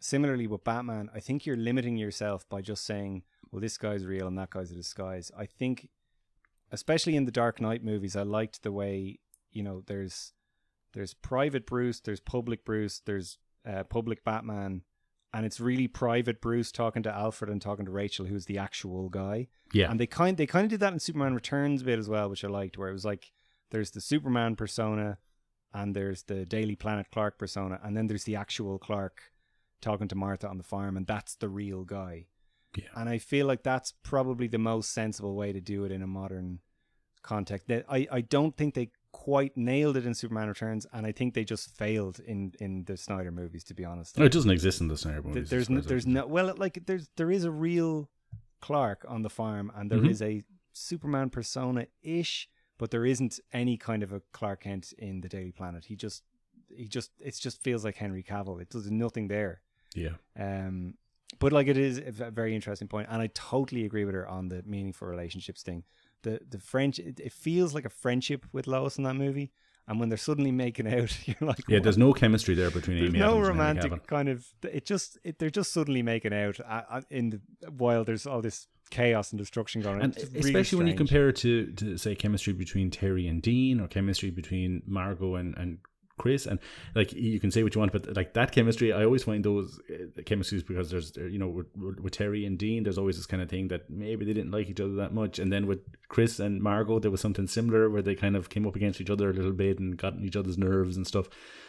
similarly with Batman, I think you're limiting yourself by just saying, well, this guy's real and that guy's a disguise. I think, especially in the Dark Knight movies, I liked the way you know there's there's private Bruce, there's public Bruce, there's uh, public Batman, and it's really private Bruce talking to Alfred and talking to Rachel, who's the actual guy. Yeah, and they kind they kind of did that in Superman Returns a bit as well, which I liked, where it was like there's the Superman persona and there's the Daily Planet Clark persona, and then there's the actual Clark talking to Martha on the farm, and that's the real guy. Yeah. And I feel like that's probably the most sensible way to do it in a modern context. I, I don't think they quite nailed it in Superman Returns, and I think they just failed in, in the Snyder movies. To be honest, no, it doesn't exist in the Snyder movies. There's no, there's no well, like there's there is a real Clark on the farm, and there mm-hmm. is a Superman persona ish but there isn't any kind of a Clark Kent in the Daily Planet. He just he just it just feels like Henry Cavill. It does nothing there. Yeah. Um, but like it is a very interesting point, and I totally agree with her on the meaningful relationships thing. The the French it, it feels like a friendship with Lois in that movie, and when they're suddenly making out, you're like, yeah, what? there's no chemistry there between there's Amy no Adams romantic kind of. It just it, they're just suddenly making out uh, uh, in the while there's all this chaos and destruction going on. And especially when you compare it to, to say chemistry between Teri and Dean or chemistry between Margot and, and Chris and like you can say what you want but like that chemistry I always find those uh, chemistries because there's you know with, with, Teri and Dean there's always this kind of thing that maybe they didn't like each other that much and then with Chris and Margot there was something similar where they kind of came up against each other a little bit and got each other's nerves and stuff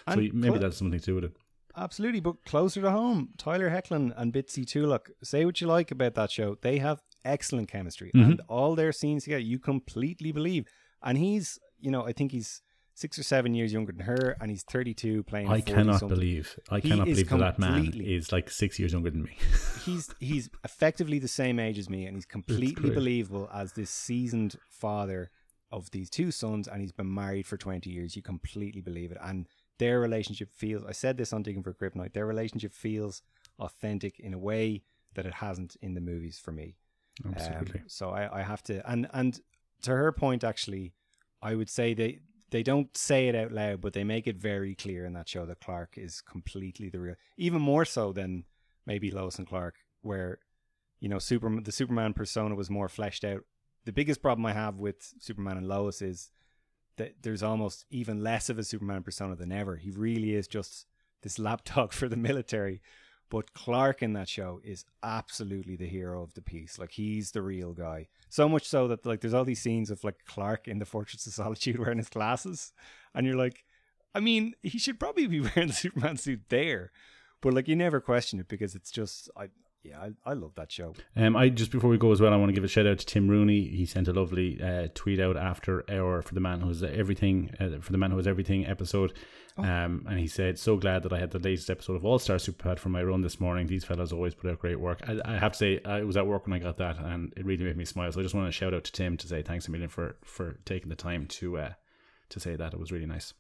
so maybe cl- that's something to do with it Absolutely, but closer to home, Tyler Hoechlin and Bitsie Tulloch. Say what you like about that show. They have excellent chemistry, mm-hmm. and all their scenes together, you completely believe. And he's, you know, I think he's six or seven years younger than her, and he's 32 playing. I cannot something. believe, I he cannot believe that that man is like six years younger than me. he's he's effectively the same age as me, and he's completely believable as this seasoned father of these two sons, and he's been married for 20 years. You completely believe it, and their relationship feels. I said this on Digging for Kryptonite. Their relationship feels authentic in a way that it hasn't in the movies for me. Absolutely. Um, so I, I have to, and and to her point, actually, I would say they they don't say it out loud, but they make it very clear in that show that Clark is completely the real, even more so than maybe Lois and Clark, where you know Superman the Superman persona was more fleshed out. The biggest problem I have with Superman and Lois is that there's almost even less of a Superman persona than ever. He really is just this lapdog for the military but Clark in that show is absolutely the hero of the piece. Like he's the real guy. So much so that like there's all these scenes of like Clark in the Fortress of Solitude wearing his glasses, and you're like, I mean, he should probably be wearing the Superman suit there, but like you never question it because it's just I yeah, I, I love that show. Um, I just before we go as well, I want to give a shout out to Tim Rooney. He sent a lovely uh, tweet out after our for the man who's everything uh, for the man who was everything episode, oh. um, and he said, "So glad that I had the latest episode of All Star Superpod for my run this morning. These fellas always put out great work. I, I have to say, I was at work when I got that, and it really made me smile. So I just want to shout out to Tim to say thanks a million for for taking the time to uh, to say that. It was really nice.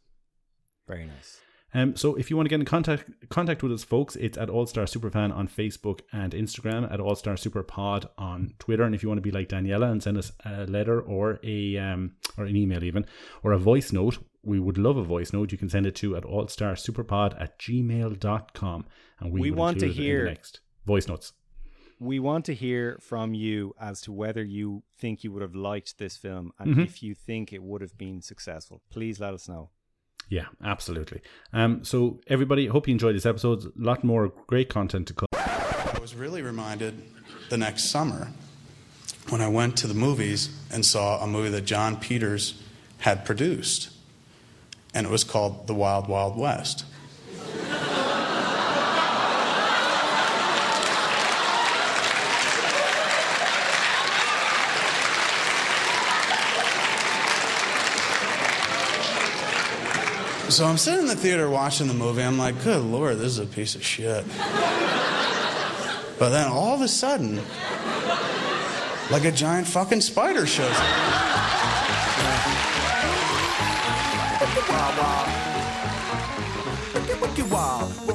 Very nice. Um, so if you want to get in contact contact with us, folks, it's at All Star Superfan on Facebook and Instagram, at All Star Superpod on Twitter. And if you want to be like Daniela and send us a letter or a um, or an email even or a voice note, we would love a voice note. You can send it to at allstarsuperpod at gmail.com. And we, we want to hear next voice notes. We want to hear from you as to whether you think you would have liked this film and mm-hmm. if you think it would have been successful. Please let us know. Yeah, absolutely. Um, so everybody, hope you enjoyed this episode. A lot more great content to come. I was really reminded the next summer when I went to the movies and saw a movie that Jon Peters had produced, and it was called The Wild Wild West. So I'm sitting in the theater watching the movie. I'm like, good lord, this is a piece of shit. But then all of a sudden, like a giant fucking spider shows up. Wild, wild.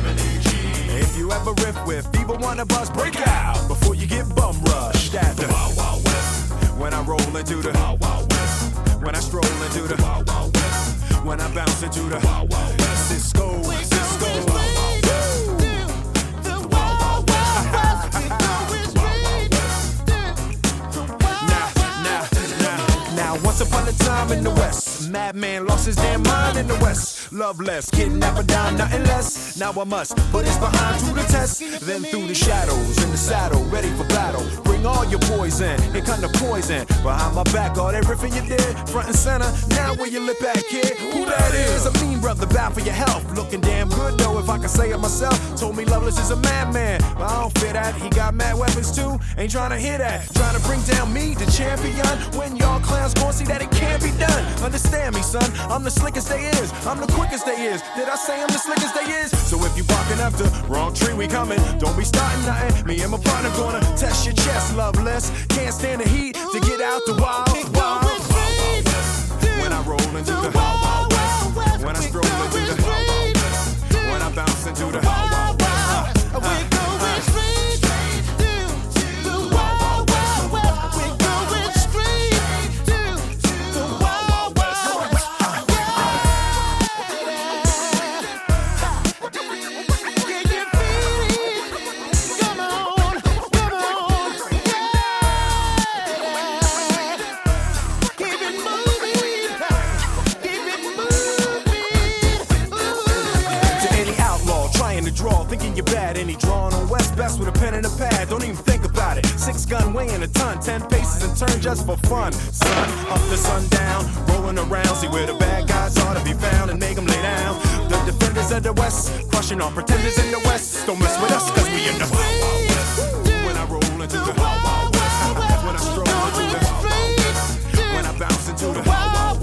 If you ever riff with, even wanna bust, break out before you get bum rushed at the Wild Wild West. When I roll into the Wild Wild West. When I stroll into the Wild Wild West. When I bounce into the Wild Wild West. Cisco, Cisco. Once upon a time in the West, madman lost his damn mind in the West. Love less, kidnap a dime, nothing less. Now I must put his behind to the test. Then through the shadows, in the saddle, ready for battle. Bring all your poison, here kind of poison. Behind my back, all that riffing you did, front and center. Now where you lip at, kid? Who that is? A mean brother, bad for your health. Looking damn good though, if I can say it myself. Told me Loveless is a madman, but I don't fit that. He got mad weapons too, ain't trying to hear that. Trying to bring down me, the champion, when y'all clowns gon' see that it can't be done. Understand me, son. I'm the slickest they is. I'm the quickest they is. Did I say I'm the slickest they is? So if you barking after wrong tree, we coming. Don't be starting nothing. Me and my partner gonna test your chest, loveless. Can't stand the heat to get out the wild, wild, wild, wild, west. When I roll into the wild, wild west. When I stroll into the wild, wild west. When I bounce into the wild, wild uh, uh, west. A ton, 10 paces and turn just for fun. Sun up to sundown, rolling around, see where the bad guys ought to be found and make them lay down. The defenders of of the West. Crushing all pretenders in the West. Don't mess with us, cause we in the Wild Wild West. When I roll into the Wild Wild West. When I stroll into the Wild Wild West. When I bounce into the Wild Wild West.